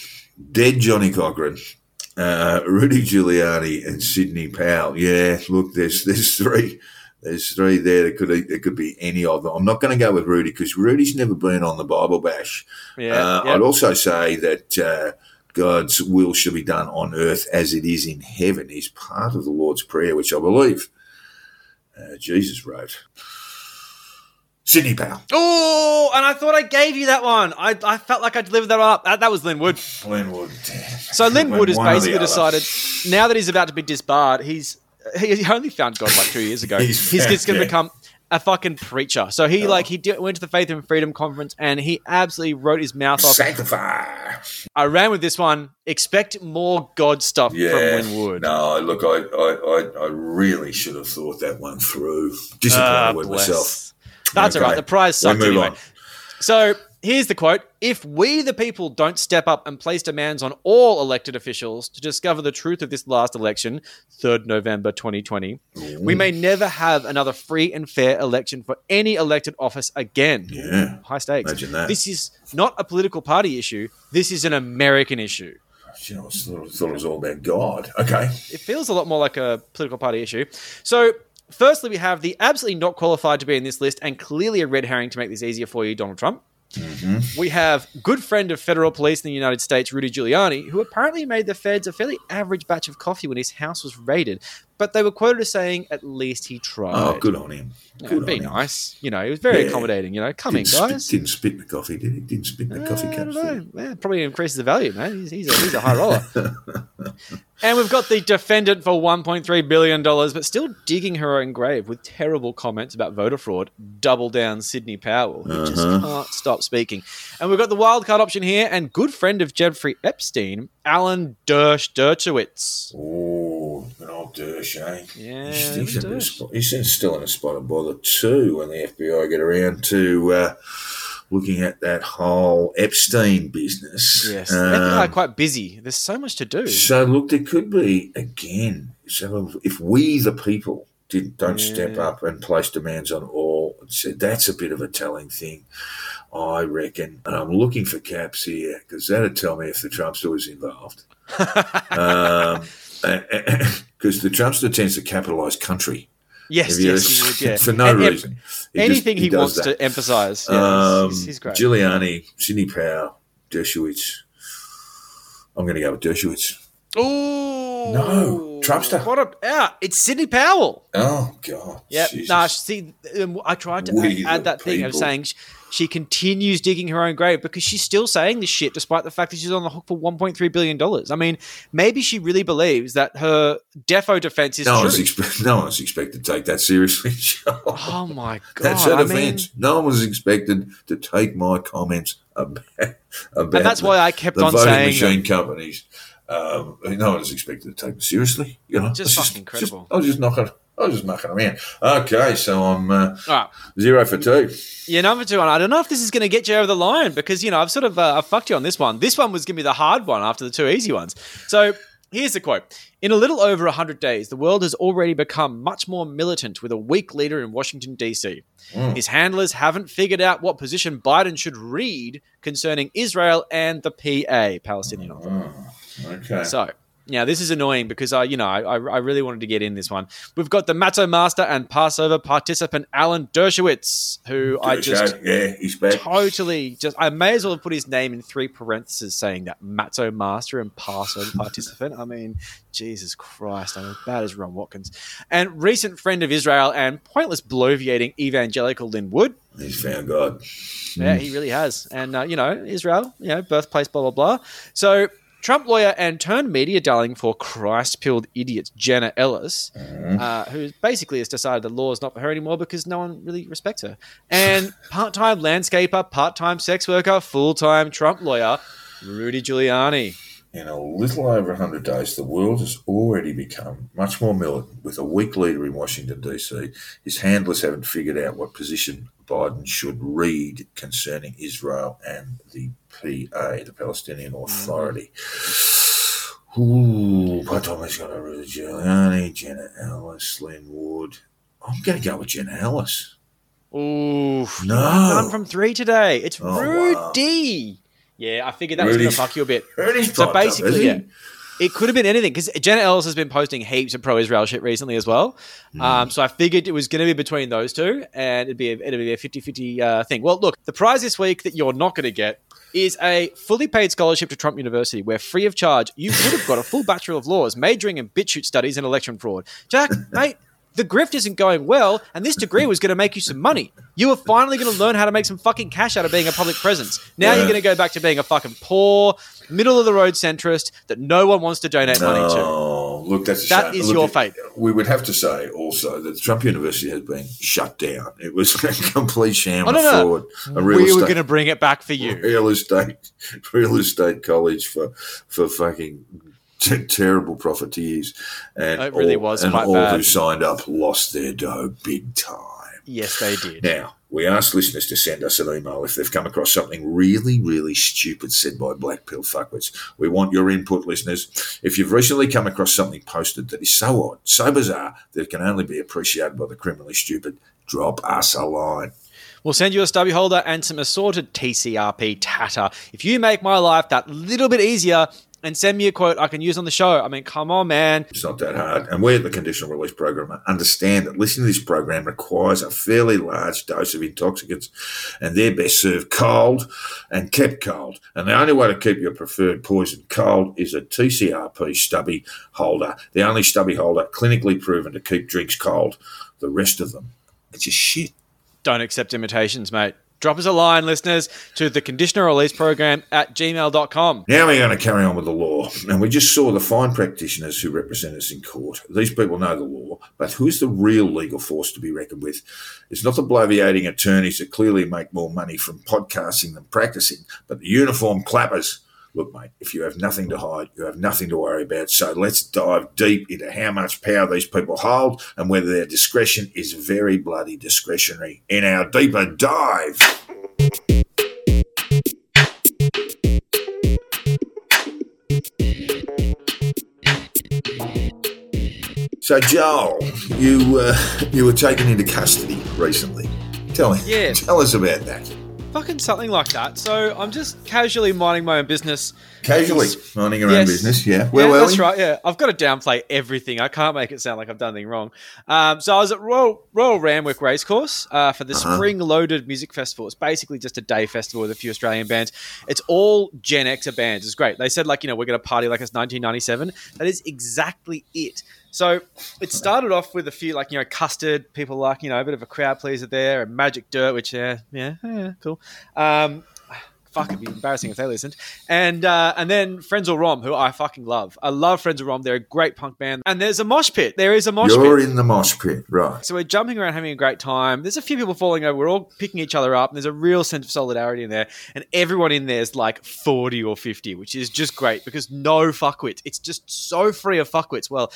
[SPEAKER 1] dead Johnnie Cochran, uh, Rudy Giuliani, and Sidney Powell. Yeah, look, there's there's three. There's three there. There could there could be any of them. I'm not going to go with Rudy because Rudy's never been on the Bible Bash.
[SPEAKER 2] Yeah.
[SPEAKER 1] Uh,
[SPEAKER 2] yeah.
[SPEAKER 1] I'd also say that uh, God's will shall be done on earth as it is in heaven is part of the Lord's Prayer, which I believe uh, Jesus wrote. Sidney Powell.
[SPEAKER 2] Oh, and I thought I gave you that one. I, I felt like I delivered that up. That, that was Lin Wood.
[SPEAKER 1] Lin Wood.
[SPEAKER 2] So Lin Wood has basically decided now that he's about to be disbarred, he's he, he only found God like two years ago.
[SPEAKER 1] He's
[SPEAKER 2] he's just going to
[SPEAKER 1] yeah.
[SPEAKER 2] become a fucking preacher. So he like he did, went to the Faith and Freedom conference and he absolutely wrote his mouth off.
[SPEAKER 1] Sanctify.
[SPEAKER 2] I ran with this one. Expect more God stuff from Lin Wood.
[SPEAKER 1] No, look, I, I, I, I really should have thought that one through. Disappointed
[SPEAKER 2] Ah,
[SPEAKER 1] with
[SPEAKER 2] bless.
[SPEAKER 1] myself.
[SPEAKER 2] That's
[SPEAKER 1] Okay.
[SPEAKER 2] all right. The prize sucked anyway.
[SPEAKER 1] on.
[SPEAKER 2] So here's the quote If we, the people, don't step up and place demands on all elected officials to discover the truth of this last election, 3rd November 2020, we may never have another free and fair election for any elected office again.
[SPEAKER 1] Yeah.
[SPEAKER 2] High stakes.
[SPEAKER 1] Imagine that.
[SPEAKER 2] This is not a political party issue. This is an American issue.
[SPEAKER 1] You know, I thought it was all about God. Okay.
[SPEAKER 2] It feels a lot more like a political party issue. So, firstly, we have the absolutely not qualified to be in this list and clearly a red herring to make this easier for you, Donald Trump. Mm-hmm. We have good friend of federal police in the United States, Rudy Giuliani, who apparently made the feds a fairly average batch of coffee when his house was raided, but they were quoted as saying at least he tried.
[SPEAKER 1] Oh, good on him. Good
[SPEAKER 2] be
[SPEAKER 1] on him.
[SPEAKER 2] nice. You know, he was very
[SPEAKER 1] Yeah.
[SPEAKER 2] accommodating. You know, come in,
[SPEAKER 1] Didn't spit,
[SPEAKER 2] guys.
[SPEAKER 1] didn't spit in the coffee, did he? Didn't spit in the coffee
[SPEAKER 2] I
[SPEAKER 1] cups.
[SPEAKER 2] don't
[SPEAKER 1] did he?
[SPEAKER 2] know. Yeah, probably increases the value, man. He's, he's, a, he's a high roller. and we've got the defendant for $1.3 billion, but still digging her own grave with terrible comments about voter fraud. Double down Sidney Powell, who just
[SPEAKER 1] Uh-huh.
[SPEAKER 2] can't stop speaking. And we've got the wildcard option here, and good friend of Jeffrey Epstein, Alan Dersh Dershowitz.
[SPEAKER 1] Oh, old Dersh, eh?
[SPEAKER 2] Yeah,
[SPEAKER 1] he's, he's, in spot, he's still in a spot of bother too when the FBI get around to uh, looking at that whole Epstein business.
[SPEAKER 2] Yes,
[SPEAKER 1] Um,
[SPEAKER 2] FBI are quite busy. There's so much to do.
[SPEAKER 1] So look, there could be again. So if we, the people, didn't don't step up and place demands on all, so that's a bit of a telling thing, I reckon. And I'm looking for caps here because that'd tell me if the Trumpster was involved. um, because the Trumpster tends to capitalise country.
[SPEAKER 2] yes, yes, he would, yeah.
[SPEAKER 1] for no
[SPEAKER 2] And
[SPEAKER 1] reason. He just-
[SPEAKER 2] anything he, wants
[SPEAKER 1] that.
[SPEAKER 2] to emphasize. Yeah,
[SPEAKER 1] Um,
[SPEAKER 2] he's, he's great.
[SPEAKER 1] Giuliani, Sidney Powell, Dershowitz. I'm going to go with Dershowitz.
[SPEAKER 2] Oh
[SPEAKER 1] No, Trumpster.
[SPEAKER 2] What a yeah, it's Sidney Powell.
[SPEAKER 1] Oh God!
[SPEAKER 2] Yeah,
[SPEAKER 1] Jesus.
[SPEAKER 2] nah. See, um, I tried to
[SPEAKER 1] We
[SPEAKER 2] add
[SPEAKER 1] the
[SPEAKER 2] that thing of
[SPEAKER 1] people.
[SPEAKER 2] saying she continues digging her own grave because she's still saying this shit despite the fact that she's on the hook for 1.3 billion dollars. I mean, maybe she really believes that her defo defense is
[SPEAKER 1] no
[SPEAKER 2] true.
[SPEAKER 1] one's expect, no one's expected to take that seriously.
[SPEAKER 2] oh my god!
[SPEAKER 1] That's an
[SPEAKER 2] I
[SPEAKER 1] offence.
[SPEAKER 2] mean,
[SPEAKER 1] no one was expected to take my comments about about.
[SPEAKER 2] and that's
[SPEAKER 1] the,
[SPEAKER 2] why I kept
[SPEAKER 1] the
[SPEAKER 2] on
[SPEAKER 1] voting
[SPEAKER 2] saying
[SPEAKER 1] machine companies. Um, no one was expected to take them seriously. You know,
[SPEAKER 2] Just fucking incredible.
[SPEAKER 1] I was just knocking. I was just mucking around. Okay, so I'm uh,
[SPEAKER 2] right.
[SPEAKER 1] zero for two.
[SPEAKER 2] Yeah, number two, and I don't know if this is going to get you over the line because you know I've sort of uh, I've fucked you on this one. This one was going to be the hard one after the two easy ones. So Here's the quote In a little over 100 days, the world has already become much more militant with a weak leader in Washington, D.C.
[SPEAKER 1] Mm.
[SPEAKER 2] His handlers haven't figured out what position Biden should read concerning Israel and the PA, Palestinian Authority.
[SPEAKER 1] Oh, okay.
[SPEAKER 2] So, now this is annoying because I, you know, I, I really wanted to get in this one. We've got the Matzo Master and Passover participant Alan Dershowitz, who I just
[SPEAKER 1] show. yeah, he's back.
[SPEAKER 2] totally just I may as well have put his name in three parentheses saying that Matzo Master and Passover participant. I mean, Jesus Christ, I'm as bad as Ron Watkins. And recent friend of Israel and pointless bloviating evangelical Lin Wood.
[SPEAKER 1] He's found God.
[SPEAKER 2] Yeah, he really has. And uh, you know, Israel, you know, birthplace, blah blah blah. So Trump lawyer and turned media darling for Christ-pilled idiot Jenna Ellis, uh, who basically has decided the law is not for her anymore because no one really respects her. And part-time landscaper, part-time sex worker, full-time Trump lawyer Rudy Giuliani.
[SPEAKER 1] In a little over 100 days, the world has already become much more militant with a weak leader in Washington, D.C. His handlers haven't figured out what position Biden should read concerning Israel and the PA, the Palestinian mm-hmm. Authority. Ooh, but Tommy's got a Rudy Giuliani, Jenna Ellis, Lin Wood. I'm going to go with Jenna Ellis.
[SPEAKER 2] Ooh,
[SPEAKER 1] No.
[SPEAKER 2] none from three today. It's
[SPEAKER 1] Oh, wow.
[SPEAKER 2] Rudy. Yeah, I figured that was going to fuck you a bit.
[SPEAKER 1] Rudy's
[SPEAKER 2] So
[SPEAKER 1] piped up,
[SPEAKER 2] basically, yeah. It could have been anything because Jenna Ellis has been posting heaps of pro-Israel shit recently as well.
[SPEAKER 1] Hmm.
[SPEAKER 2] Um, so I figured it was going to be between those two, and it'd be a, it'd be a 50-50 uh, thing. Well, look, the prize this week that you're not going to get is a fully paid scholarship to Trump University, where free of charge you would have got a full Bachelor of Laws, majoring in BitChute studies and election fraud. Jack, mate. The grift isn't going well, and this degree was going to make you some money. You were finally going to learn how to make some fucking cash out of being a public presence. Now you're going to go back to being a fucking poor, middle of the road centrist that no one wants to donate money to.
[SPEAKER 1] Oh, look, that's a
[SPEAKER 2] That is
[SPEAKER 1] Look,
[SPEAKER 2] your fate.
[SPEAKER 1] We would have to say also that Trump University has been shut down. It was a complete sham
[SPEAKER 2] Oh, no, no.
[SPEAKER 1] fraud. A real
[SPEAKER 2] We were going to bring it back for you.
[SPEAKER 1] real estate, real estate college for for fucking t- terrible profiteers, and
[SPEAKER 2] It really
[SPEAKER 1] all,
[SPEAKER 2] was
[SPEAKER 1] and all
[SPEAKER 2] bad.
[SPEAKER 1] who signed up lost their dough big time.
[SPEAKER 2] Yes, they did.
[SPEAKER 1] Now, we asked listeners to send us an email if they've come across something really, really stupid said by black pill fuckwits. We want your input, listeners. If you've recently come across something posted that is so odd, so bizarre, that it can only be appreciated by the criminally stupid, drop us a line.
[SPEAKER 2] We'll send you a stubby holder and some assorted TCRP tatter. If you make my life that little bit easier and send me a quote I can use on the show, I mean, come on, man.
[SPEAKER 1] It's not that hard. And we at the Conditional Release Program understand that listening to this program requires a fairly large dose of intoxicants, and they're best served cold and kept cold. And the only way to keep your preferred poison cold is a TCRP stubby holder, the only stubby holder clinically proven to keep drinks cold. The rest of them, it's just shit.
[SPEAKER 2] Don't accept imitations, mate. Drop us a line, listeners, to the conditional release program at gmail.com.
[SPEAKER 1] Now we're going to carry on with the law. And we just saw the fine practitioners who represent us in court. These people know the law, but who's the real legal force to be reckoned with? It's not the bloviating attorneys that clearly make more money from podcasting than practicing, but the uniform clappers. Look, mate, if you have nothing to hide, you have nothing to worry about. So let's dive deep into how much power these people hold and whether their discretion is very bloody discretionary in our deeper dive. So, Joel, you uh, you were taken into custody recently. Tell me,
[SPEAKER 2] Yeah.
[SPEAKER 1] tell us about that.
[SPEAKER 2] Fucking something like that. So I'm just casually minding my own business.
[SPEAKER 1] Casually minding your own business, yeah. Where
[SPEAKER 2] yeah,
[SPEAKER 1] were
[SPEAKER 2] that's
[SPEAKER 1] we?
[SPEAKER 2] right. Yeah, I've got to downplay everything. I can't make it sound like I've done anything wrong. Um, so I was at Royal, Royal Randwick Racecourse uh, for the
[SPEAKER 1] Uh-huh.
[SPEAKER 2] Spring Loaded Music Festival. It's basically just a day festival with a few Australian bands. It's all Gen Xer bands. It's great. They said like you know we're going to party like it's 1997. That is exactly it. So it started off with a few like you know custard people like you know a bit of a crowd pleaser there and Magic Dirt, which yeah yeah yeah cool. Um, fuck, it'd be embarrassing if they listened. And uh, and then Frenzal Rhomb, who I fucking love. I love Frenzal Rhomb. They're a great punk band. And there's a mosh pit. There is a mosh
[SPEAKER 1] You're
[SPEAKER 2] pit.
[SPEAKER 1] in the mosh pit, right?
[SPEAKER 2] So we're jumping around having a great time. There's a few people falling over. We're all picking each other up, and there's a real sense of solidarity in there. And everyone in there is like 40 or 50, which is just great because no fuckwits. It's just so free of fuckwits. Well,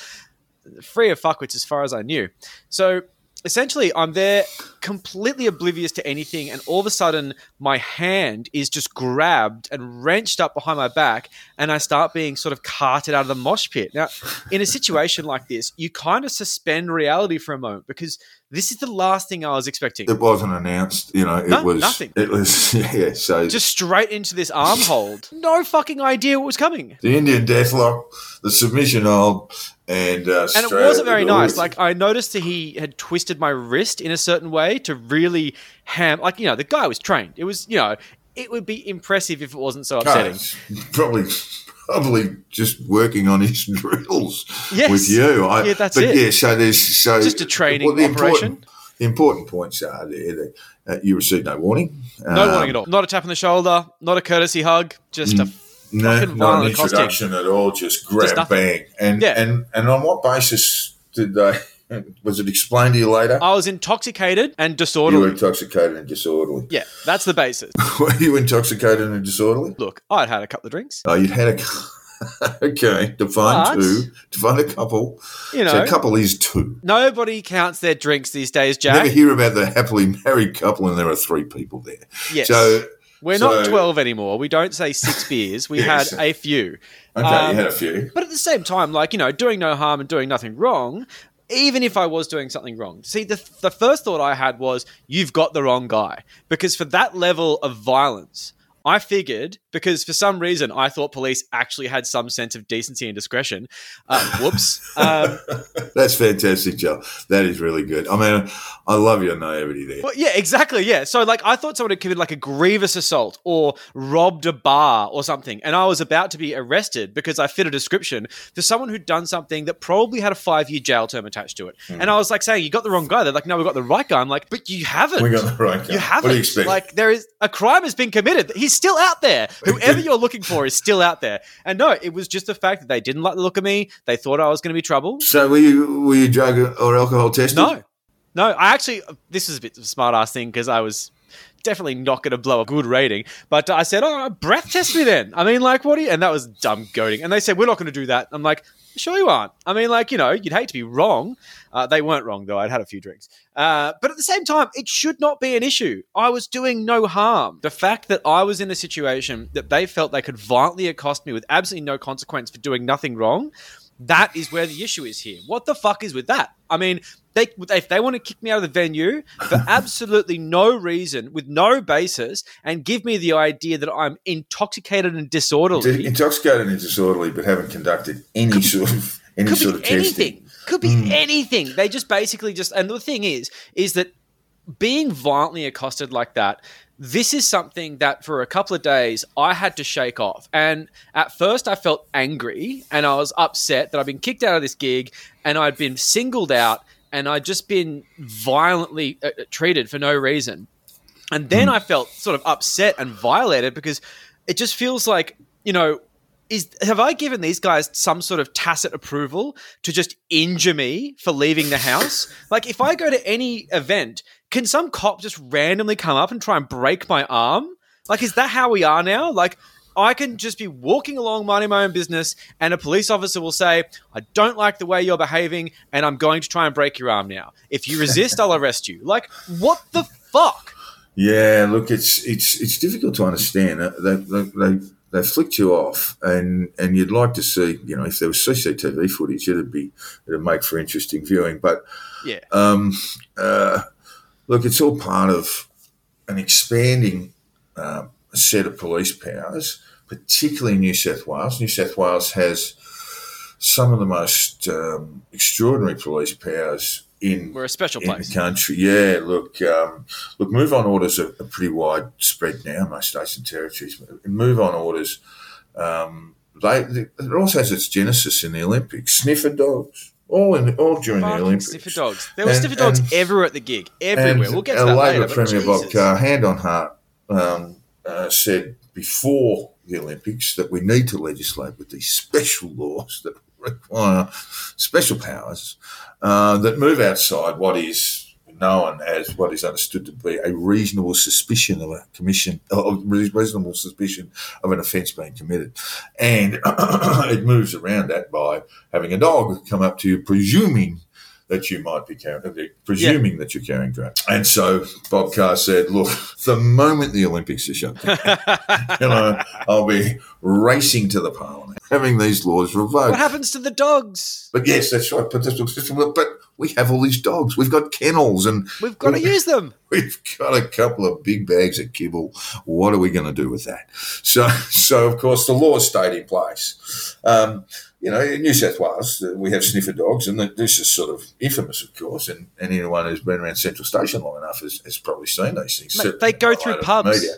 [SPEAKER 2] free of fuckwits as far as I knew. So essentially, I'm there completely oblivious to anything, and all of a sudden, my hand is just grabbed and wrenched up behind my back, and I start being sort of carted out of the mosh pit. Now, in a situation like this, you kind of suspend reality for a moment because this is the last thing I was expecting.
[SPEAKER 1] It wasn't announced, you know. It
[SPEAKER 2] No,
[SPEAKER 1] was
[SPEAKER 2] nothing.
[SPEAKER 1] It was yeah. So
[SPEAKER 2] Just straight into this arm hold. No fucking idea what was coming.
[SPEAKER 1] the Indian deathlock, the submission hold, and uh,
[SPEAKER 2] And it wasn't very nice. Like I noticed that he had twisted my wrist in a certain way to really ham. Like you know, the guy was trained. It was you know, it would be impressive if it wasn't so upsetting.
[SPEAKER 1] probably probably just working on his drills
[SPEAKER 2] Yes.
[SPEAKER 1] with you. I,
[SPEAKER 2] Yeah, that's
[SPEAKER 1] but
[SPEAKER 2] it.
[SPEAKER 1] yeah, so there's so
[SPEAKER 2] Just a training
[SPEAKER 1] the
[SPEAKER 2] operation.
[SPEAKER 1] Important, the important points are there that uh, you received no warning.
[SPEAKER 2] No
[SPEAKER 1] Um,
[SPEAKER 2] warning at all. Not a tap on the shoulder. Not a courtesy hug. Just a
[SPEAKER 1] No, not an introduction at all. Just grab,
[SPEAKER 2] nothing.
[SPEAKER 1] bang, and
[SPEAKER 2] Yeah.
[SPEAKER 1] and and on what basis did they? Was it explained to you later?
[SPEAKER 2] I was intoxicated and
[SPEAKER 1] you were
[SPEAKER 2] disorderly.
[SPEAKER 1] intoxicated and disorderly.
[SPEAKER 2] Yeah, that's the basis.
[SPEAKER 1] were you intoxicated and disorderly?
[SPEAKER 2] Look, I'd had a couple of drinks.
[SPEAKER 1] Oh, you'd had a. okay, define
[SPEAKER 2] But-
[SPEAKER 1] two. Define a couple.
[SPEAKER 2] You
[SPEAKER 1] So
[SPEAKER 2] know,
[SPEAKER 1] a couple is two.
[SPEAKER 2] nobody counts their drinks these days,
[SPEAKER 1] You never hear about the happily married couple and there are three people there.
[SPEAKER 2] Yes.
[SPEAKER 1] So,
[SPEAKER 2] We're
[SPEAKER 1] so-
[SPEAKER 2] not 12 anymore. We don't say six beers. We
[SPEAKER 1] Yes.
[SPEAKER 2] had a few.
[SPEAKER 1] okay,
[SPEAKER 2] Um,
[SPEAKER 1] you had a few.
[SPEAKER 2] But at the same time, like, you know, doing no harm and doing nothing wrong, even if I was doing something wrong. See, the, the first thought I had was, you've got the wrong guy. Because for that level of violence, I figured, because for some reason I thought police actually had some sense of decency and discretion. Uh, whoops. Um,
[SPEAKER 1] That's fantastic, Joe. That is really good. I mean, I love your naivety there.
[SPEAKER 2] Well, yeah, exactly. Yeah. So, like, I thought someone had committed like a grievous assault or robbed a bar or something, and I was about to be arrested because I fit a description for someone who'd done something that probably had a five year jail term attached to it.
[SPEAKER 1] Hmm.
[SPEAKER 2] And I was like saying, "You got the wrong guy." They're like, "No, we got the right guy." I'm like, "But you haven't."
[SPEAKER 1] We got the right guy.
[SPEAKER 2] You haven't.
[SPEAKER 1] What do you expect?
[SPEAKER 2] Like there is a crime has been committed. He's still out there. Whoever you're looking for is still out there. And no, it was just the fact that they didn't like the look of me. They thought I was going to be trouble.
[SPEAKER 1] so were you were you drug or alcohol tested?
[SPEAKER 2] No, no. I actually, this is a bit of a smart ass thing because I was definitely not going to blow a good rating. But I said, "Oh, breath test me then." I mean, like, what do you? And that was dumb goading. And they said, "We're not going to do that." I'm like, "Sure you aren't." I mean, like, you know, you'd hate to be wrong. Uh, they weren't wrong though. I'd had a few drinks. Uh, but at the same time, it should not be an issue. I was doing no harm. The fact that I was in a situation that they felt they could violently accost me with absolutely no consequence for doing nothing wrong. That is where the issue is here. What the fuck is with that? I mean, they if they want to kick me out of the venue for absolutely no reason, with no basis, and give me the idea that I'm intoxicated and disorderly,
[SPEAKER 1] Intoxicated and disorderly, but haven't conducted any sort of any
[SPEAKER 2] could
[SPEAKER 1] sort
[SPEAKER 2] be
[SPEAKER 1] of testing.
[SPEAKER 2] anything. Could be hmm. anything. They just basically just and the thing is, is that being violently accosted like that, this is something that for a couple of days I had to shake off. And at first I felt angry and I was upset that I'd been kicked out of this gig and I'd been singled out and I'd just been violently uh, treated for no reason. And then I felt sort of upset and violated because it just feels like, you know, is have I given these guys some sort of tacit approval to just injure me for leaving the house? like if I go to any event, can some cop just randomly come up and try and break my arm? Like is that how we are now? Like I can just be walking along minding my own business and a police officer will say, I don't like the way you're behaving and I'm going to try and break your arm now. If you resist, I'll arrest you. Like, what the fuck?
[SPEAKER 1] Yeah, look, it's it's it's difficult to understand. They they they, they flicked you off, and and you'd like to see, you know, if there was CCTV footage, it'd be it'd make for interesting viewing. But
[SPEAKER 2] Yeah.
[SPEAKER 1] um, uh, look, it's all part of an expanding uh, set of police powers, particularly in New South Wales. New South Wales has some of the most um, extraordinary police powers in
[SPEAKER 2] We're a special
[SPEAKER 1] in the country. Yeah, look, um, look, move on orders are, are pretty widespread now, most states and territories. Move on orders, um, they, it also has its genesis in the Olympics. Sniffer dogs, all in all during the Olympics.
[SPEAKER 2] dogs. There were
[SPEAKER 1] And-
[SPEAKER 2] sniffer dogs
[SPEAKER 1] and-
[SPEAKER 2] everywhere at the gig. Everywhere. We'll get to that
[SPEAKER 1] Labor
[SPEAKER 2] later.
[SPEAKER 1] Premier Bob Carr, hand on heart, um, uh, said before the Olympics that we need to legislate with these special laws that require special powers uh, that move outside what is known as what is understood to be a reasonable suspicion of a commission, of reasonable suspicion of an offence being committed, and it moves around that by having a dog come up to you, presuming that you might be carrying, uh, presuming that you're carrying drugs. And so Bob Carr said, look, the moment the Olympics are shut down, you know, I'll be racing to the parliament, having these laws revoked.
[SPEAKER 2] What happens to the dogs?
[SPEAKER 1] But yes, that's right. But, but we have all these dogs. We've got kennels and
[SPEAKER 2] we've got to use them.
[SPEAKER 1] We've got a couple of big bags of kibble. What are we going to do with that? So, so of course, the law stayed in place. Um, you know, in New South Wales, uh, we have sniffer dogs, and this is sort of infamous, of course. And, anyone who's been around Central Station long enough has, has probably seen these things.
[SPEAKER 2] Mate, they go through pubs. Media.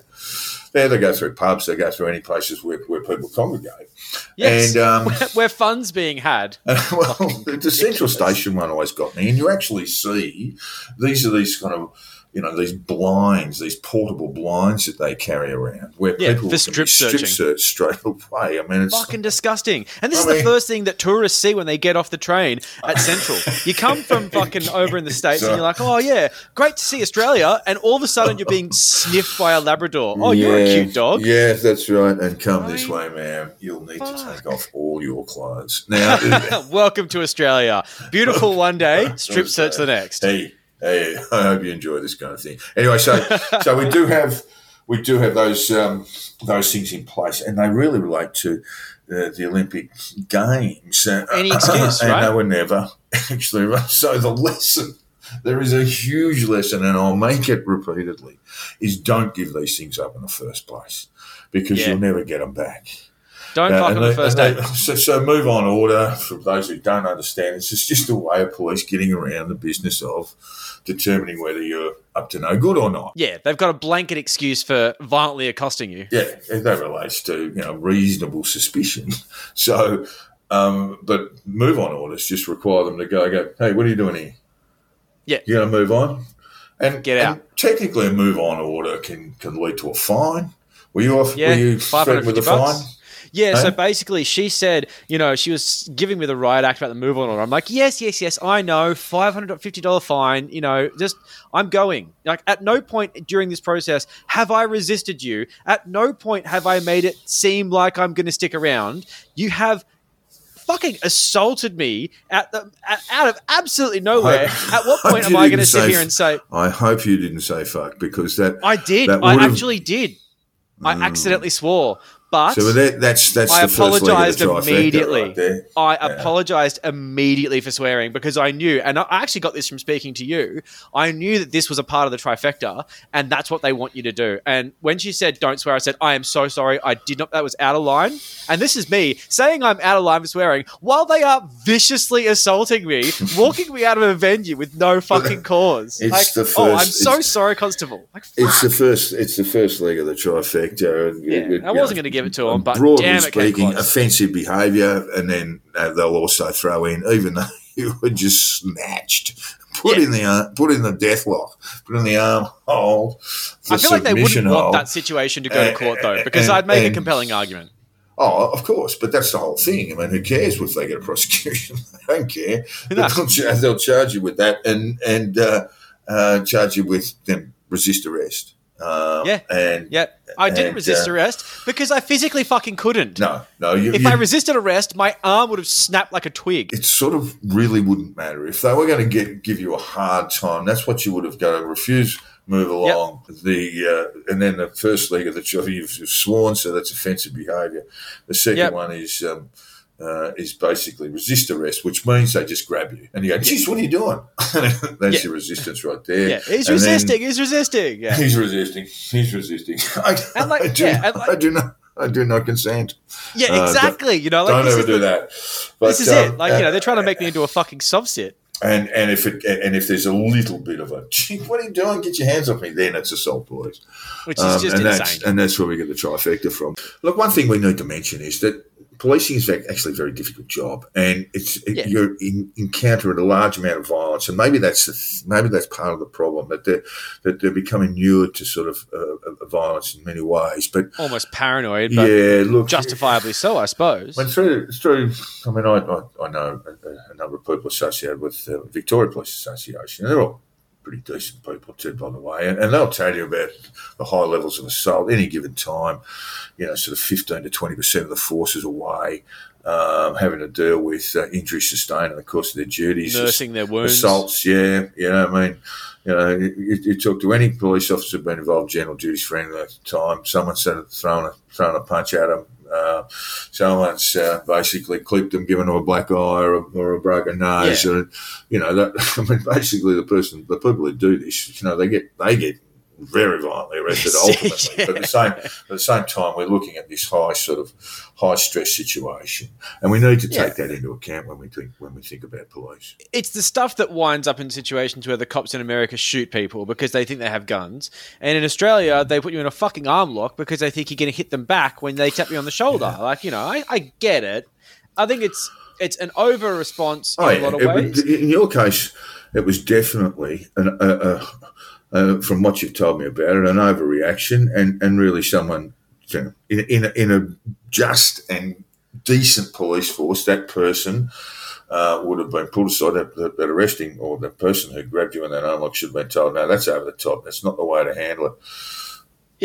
[SPEAKER 1] They go through pubs. They go through any places where, where people congregate.
[SPEAKER 2] Yes, and, um, where, where fun's being had.
[SPEAKER 1] well, the Central Station one always got me, and you actually see these are these kind of you know these blinds, these portable blinds that they carry around, where yeah, people
[SPEAKER 2] for strip
[SPEAKER 1] strip search straight away. I mean, it's
[SPEAKER 2] fucking disgusting. And this I is mean, the first thing that tourists see when they get off the train at Central. you come from fucking over in the states, so, and you're like, oh yeah, great to see Australia, and all of a sudden you're being sniffed by a Labrador. Oh, yeah, you're a cute dog.
[SPEAKER 1] Yeah, that's right. And come this way, ma'am. You'll need Fuck. to take off all your clothes now.
[SPEAKER 2] Welcome to Australia. Beautiful one day, strip search the next.
[SPEAKER 1] Hey. Hey, I hope you enjoy this kind of thing. Anyway, so so we do have we do have those um, those things in place, and they really relate to uh, the Olympic Games.
[SPEAKER 2] Uh, Any excuse,
[SPEAKER 1] and
[SPEAKER 2] right?
[SPEAKER 1] they were never actually. So the lesson there is a huge lesson, and I'll make it repeatedly: is don't give these things up in the first place because yeah. you'll never get them back.
[SPEAKER 2] Don't uh, fuck on the first day.
[SPEAKER 1] So, so, move on order. For those who don't understand, it's just, just a way of police getting around the business of determining whether you're up to no good or not.
[SPEAKER 2] Yeah, they've got a blanket excuse for violently accosting you.
[SPEAKER 1] Yeah, that relates to you know reasonable suspicion. So, um, but move on orders just require them to go go. Hey, what are you doing here?
[SPEAKER 2] Yeah,
[SPEAKER 1] you're going to move on
[SPEAKER 2] and get out.
[SPEAKER 1] And technically, a move on order can can lead to a fine. Were you off? Yeah, were you threatened with a bucks. fine?
[SPEAKER 2] Yeah, so basically, she said, you know, she was giving me the riot act about the move on order. I'm like, yes, yes, yes, I know, five hundred fifty dollar fine. You know, just I'm going. Like, at no point during this process have I resisted you. At no point have I made it seem like I'm going to stick around. You have fucking assaulted me at the at, out of absolutely nowhere. at what point am I going to sit here and say?
[SPEAKER 1] I hope you didn't say fuck because that
[SPEAKER 2] I did. That I actually did. I mm. accidentally swore. But
[SPEAKER 1] so that, that's that's I apologized immediately. Right
[SPEAKER 2] I yeah. apologized immediately for swearing because I knew, and I actually got this from speaking to you. I knew that this was a part of the trifecta, and that's what they want you to do. And when she said "Don't swear," I said, "I am so sorry. I did not. That was out of line." And this is me saying I'm out of line for swearing while they are viciously assaulting me, walking me out of a venue with no fucking cause.
[SPEAKER 1] It's
[SPEAKER 2] like,
[SPEAKER 1] the first,
[SPEAKER 2] oh, I'm so sorry, Constable. Like,
[SPEAKER 1] it's the first. It's the first leg of the trifecta.
[SPEAKER 2] Yeah, I wasn't going to give it to him, but
[SPEAKER 1] broadly speaking, offensive behaviour, and then uh, they'll also throw in even though you were just snatched. Put yeah. in the put in the death lock, put in the arm hold.
[SPEAKER 2] I feel like they wouldn't want that situation to go to court though, because and, I'd make and, a compelling argument.
[SPEAKER 1] Oh, of course, but that's the whole thing. I mean, who cares if they get a prosecution? they don't care. No. They'll, they'll, charge you with that and and uh, uh, charge you with them resist arrest.
[SPEAKER 2] Um, yeah, and yeah, I didn't resist uh, arrest because I physically fucking couldn't.
[SPEAKER 1] No, no. You,
[SPEAKER 2] if
[SPEAKER 1] you,
[SPEAKER 2] I resisted arrest, my arm would have snapped like a twig.
[SPEAKER 1] It sort of really wouldn't matter if they were going to get give you a hard time. That's what you would have got to refuse move along. Yep. The uh, and then the first leg of the job you've sworn, so that's offensive behaviour. The second yep. one is. Um, uh, is basically resist arrest, which means they just grab you and you go, "Geez, what are you doing?" That's yeah. your resistance right there.
[SPEAKER 2] Yeah, he's and resisting. He's resisting. Yeah.
[SPEAKER 1] He's resisting. He's resisting. I, like, I do, yeah, like, I do not. I do not consent.
[SPEAKER 2] Yeah, exactly. Uh, you know, like,
[SPEAKER 1] don't ever do the, that.
[SPEAKER 2] But, this is um, it. Like, you know, they're trying to make me into a fucking subset.
[SPEAKER 1] And and if it and if there's a little bit of a, what are you doing? Get your hands off me! Then it's assault, boys.
[SPEAKER 2] Which is um, just
[SPEAKER 1] and
[SPEAKER 2] insane.
[SPEAKER 1] That's, and that's where we get the trifecta from. Look, one thing we need to mention is that policing is actually a very difficult job, and it's yeah. you're in, encountering a large amount of violence, and maybe that's the, maybe that's part of the problem that they're that they're becoming inured to sort of uh, violence in many ways, but
[SPEAKER 2] almost paranoid. yeah, look, justifiably so, I suppose.
[SPEAKER 1] When through through, I mean, I I, I know a, a, number of people associated with the Victoria Police Association, and they're all pretty decent people too, by the way, and, and they'll tell you about the high levels of assault any given time. You know, sort of fifteen to twenty percent of the forces away. Um, having to deal with uh, injuries sustained in the course of their duties,
[SPEAKER 2] nursing their wounds,
[SPEAKER 1] assaults. Yeah, you know, I mean, you know, you, you talk to any police officer who's been involved in general duties for any length of time. Someone said throwing a throwing a punch at them. Uh, someone's uh, basically clipped them, given them a black eye or a, or a broken nose,
[SPEAKER 2] Yeah.
[SPEAKER 1] or you know that. I mean, basically, the person, the people who do this, you know, they get they get very violently arrested ultimately. But at the same at the same time, we're looking at this high sort of high stress situation, and we need to take that into account when we think when we think about police.
[SPEAKER 2] it's the stuff that winds up in situations where the cops in America shoot people because they think they have guns, and in Australia they put you in a fucking arm lock because they think you're going to hit them back when they tap you on the shoulder. Like you know, I, I get it. I think it's it's an over response in
[SPEAKER 1] Oh,
[SPEAKER 2] a lot of
[SPEAKER 1] It-
[SPEAKER 2] ways.
[SPEAKER 1] in your case, it was definitely an, a, a, a, from what you've told me about it, an overreaction, and, and really someone you know, in, in, a, in a just and decent police force, that person uh, would have been pulled aside. That, that, that arresting or the person who grabbed you in that unlock should have been told, "No, that's over the top. That's not the way to handle it."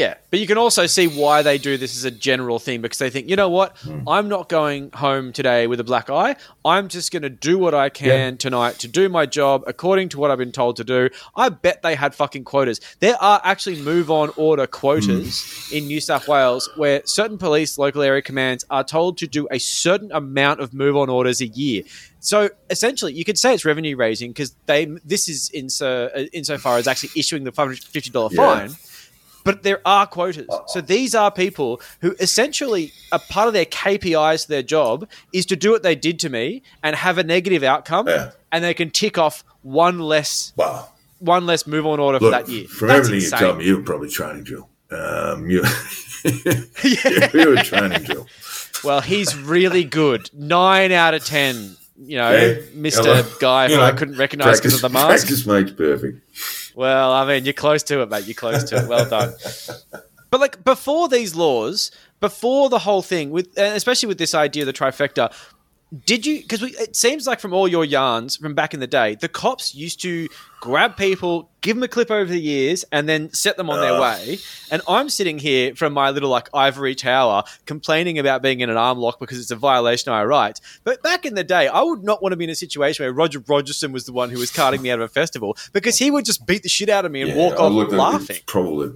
[SPEAKER 2] Yeah, but you can also see why they do this as a general thing because they think, you know what,
[SPEAKER 1] Hmm.
[SPEAKER 2] I'm not going home today with a black eye. I'm just going to do what I can tonight to do my job according to what I've been told to do. I bet they had fucking quotas. There are actually move on order quotas
[SPEAKER 1] Hmm.
[SPEAKER 2] in New South Wales where certain police, local area commands are told to do a certain amount of move on orders a year. So essentially, you could say it's revenue raising because they this is in so insofar as actually issuing the five hundred fifty dollar
[SPEAKER 1] Yeah.
[SPEAKER 2] fine but there are quotas. So these are people who essentially a part of their KPIs their job is to do what they did to me and have a negative outcome,
[SPEAKER 1] Yeah.
[SPEAKER 2] and they can tick off one less one less move on order
[SPEAKER 1] look,
[SPEAKER 2] for that year.
[SPEAKER 1] from
[SPEAKER 2] That's
[SPEAKER 1] everything
[SPEAKER 2] insane.
[SPEAKER 1] you told me, you were probably training drill. Um, you,
[SPEAKER 2] Yeah.
[SPEAKER 1] you were training drill.
[SPEAKER 2] Well, he's really good. Nine out of ten. You know,
[SPEAKER 1] Yeah.
[SPEAKER 2] Mister Guy who
[SPEAKER 1] know,
[SPEAKER 2] I couldn't recognise because of the mask.
[SPEAKER 1] Practice makes perfect.
[SPEAKER 2] Well, I mean, you're close to it, mate. You're close to it. Well done. but like before these laws, before the whole thing, with especially with this idea of the trifecta, did you? Because it seems like from all your yarns from back in the day, the cops used to grab people, give them a clip over the years, and then set them on their way. And I'm sitting here from my little like ivory tower, complaining about being in an arm lock because it's a violation of my rights. But back in the day, I would not want to be in a situation where Roger Rogerson was the one who was carting me out of a festival because he would just beat the shit out of me and walk
[SPEAKER 1] I
[SPEAKER 2] off laughing.
[SPEAKER 1] Probably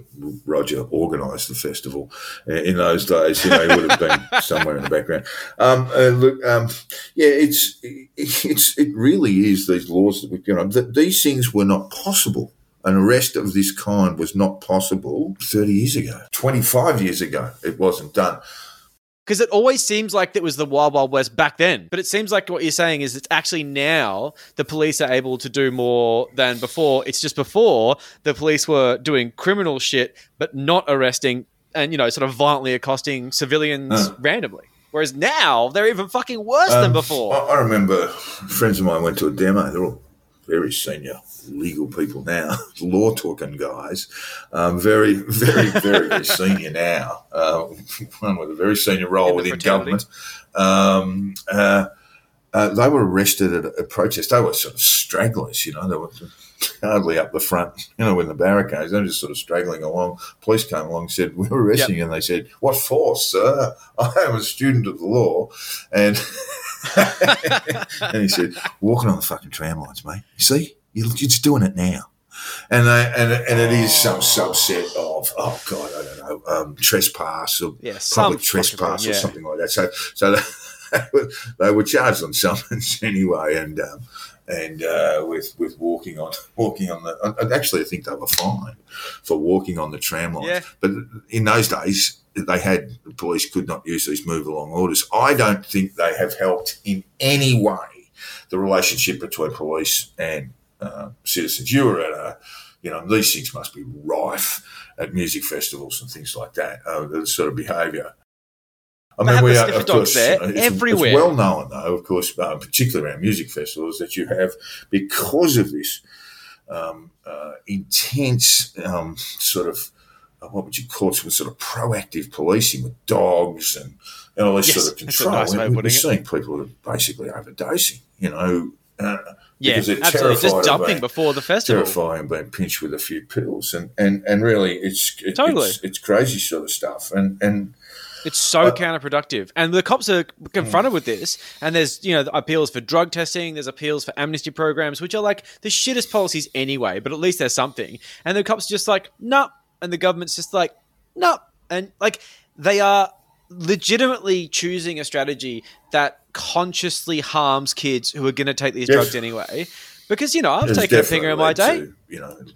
[SPEAKER 1] Roger organised the festival Uh, in those days. You know, he would have been somewhere in the background. Um, uh, look, um, yeah, it's it's it really is these laws that we you know that these things were not possible. An arrest of this kind was not possible 30 years ago, 25 years ago. It wasn't done.
[SPEAKER 2] Because it always seems like it was the Wild Wild West back then. But it seems like what you're saying is it's actually now the police are able to do more than before. It's just before the police were doing criminal shit, but not arresting and, you know, sort of violently accosting civilians
[SPEAKER 1] Uh.
[SPEAKER 2] randomly. Whereas now they're even fucking worse than
[SPEAKER 1] Um,
[SPEAKER 2] before.
[SPEAKER 1] I, I remember friends of mine went to a demo. They're all very senior legal people now, law talking guys. Um, very, very, very, very senior now. Uh, one with a very senior role
[SPEAKER 2] In
[SPEAKER 1] within
[SPEAKER 2] fraternity.
[SPEAKER 1] government. Um, uh, uh, they were arrested at a, a protest. They were sort of stragglers, you know. They were hardly up the front, you know, in the barricades. They were just sort of straggling along. Police came along and said, We're arresting you. And they said, What for, sir? I am a student of the law. And and he said, Walking on the fucking tram lines, mate. You see? You're just doing it now. And they, and, and it is some subset of, oh, God, I don't know, um, trespass or
[SPEAKER 2] yeah,
[SPEAKER 1] public trespass
[SPEAKER 2] thing,
[SPEAKER 1] or something like that. So, so they, were, they were charged on summons anyway, and um, and uh, with with walking on walking on the. I- Actually, I think they were fined for walking on the tram.
[SPEAKER 2] Yeah.
[SPEAKER 1] But in those days, they had the police could not use these move along orders. I don't think they have helped in any way the relationship between police and uh, citizens. You were at a, you know, these things must be rife at music festivals and things like that. Uh, sort of behaviour. I
[SPEAKER 2] mean, the
[SPEAKER 1] are- of
[SPEAKER 2] dogs
[SPEAKER 1] course,
[SPEAKER 2] there
[SPEAKER 1] it's-
[SPEAKER 2] everywhere.
[SPEAKER 1] It's well known, though, of course, uh, particularly around music festivals, that you have because of this um, uh, intense um, sort of uh, what would you call it? Some Sort of proactive policing with dogs and, and all this
[SPEAKER 2] Yes,
[SPEAKER 1] sort of control.
[SPEAKER 2] nice
[SPEAKER 1] We- We're
[SPEAKER 2] it.
[SPEAKER 1] seeing people are basically overdosing. You know, Uh,
[SPEAKER 2] Yeah,
[SPEAKER 1] because they're
[SPEAKER 2] absolutely. Just jumping
[SPEAKER 1] being-
[SPEAKER 2] before the festival.
[SPEAKER 1] terrifying being pinched with a few pills, and and and really, it's it,
[SPEAKER 2] Totally.
[SPEAKER 1] it's, it's crazy sort of stuff, and and
[SPEAKER 2] It's so counterproductive. And the cops are confronted mm. with this. And there's, you know, appeals for drug testing, there's appeals for amnesty programs, which are like the shittest policies anyway, but at least there's something. And the cops are just like, nah. And the government's just like, nah. And like, they are legitimately choosing a strategy that consciously harms kids who are going to take these
[SPEAKER 1] Yes.
[SPEAKER 2] drugs anyway. Because, you know, I've taken a finger in my day.
[SPEAKER 1] to, you know, it's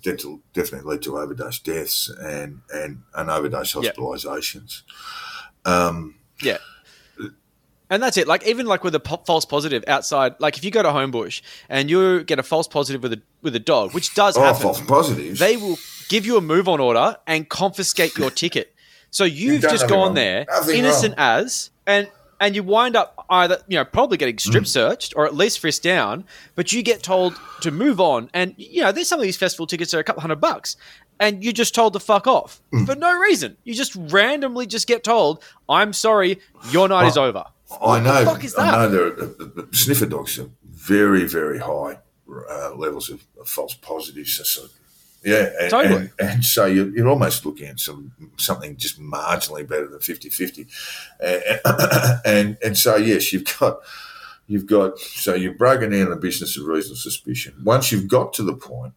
[SPEAKER 1] definitely led to overdose deaths and and and overdose
[SPEAKER 2] hospitalizations.
[SPEAKER 1] hospitalisations. Um,
[SPEAKER 2] Yeah. And that's it. Like even like with a po- false positive outside, like if you go to Homebush and you get a false positive with a with a dog, which does
[SPEAKER 1] oh,
[SPEAKER 2] happen,
[SPEAKER 1] false positives.
[SPEAKER 2] they will give you a move on order and confiscate your ticket. So you've just gone
[SPEAKER 1] wrong.
[SPEAKER 2] there,
[SPEAKER 1] Nothing
[SPEAKER 2] innocent as, and and you wind up either you know probably getting strip
[SPEAKER 1] Mm.
[SPEAKER 2] searched or at least frisked down, but you get told to move on. And you know there's some of these festival tickets are a couple hundred bucks, and you're just told to fuck off
[SPEAKER 1] Mm.
[SPEAKER 2] for no reason. You just randomly just get told, "I'm sorry, your night is over."
[SPEAKER 1] I know.
[SPEAKER 2] fuck is that?
[SPEAKER 1] I know there are, the sniffer dogs have very, very high uh, levels of, of false positives. So, so- yeah, and,
[SPEAKER 2] Totally.
[SPEAKER 1] and, and so you're, you're almost looking at some something just marginally better than 50-50. And, and and so yes, you've got you've got so you've broken down the business of reasonable suspicion. Once you've got to the point,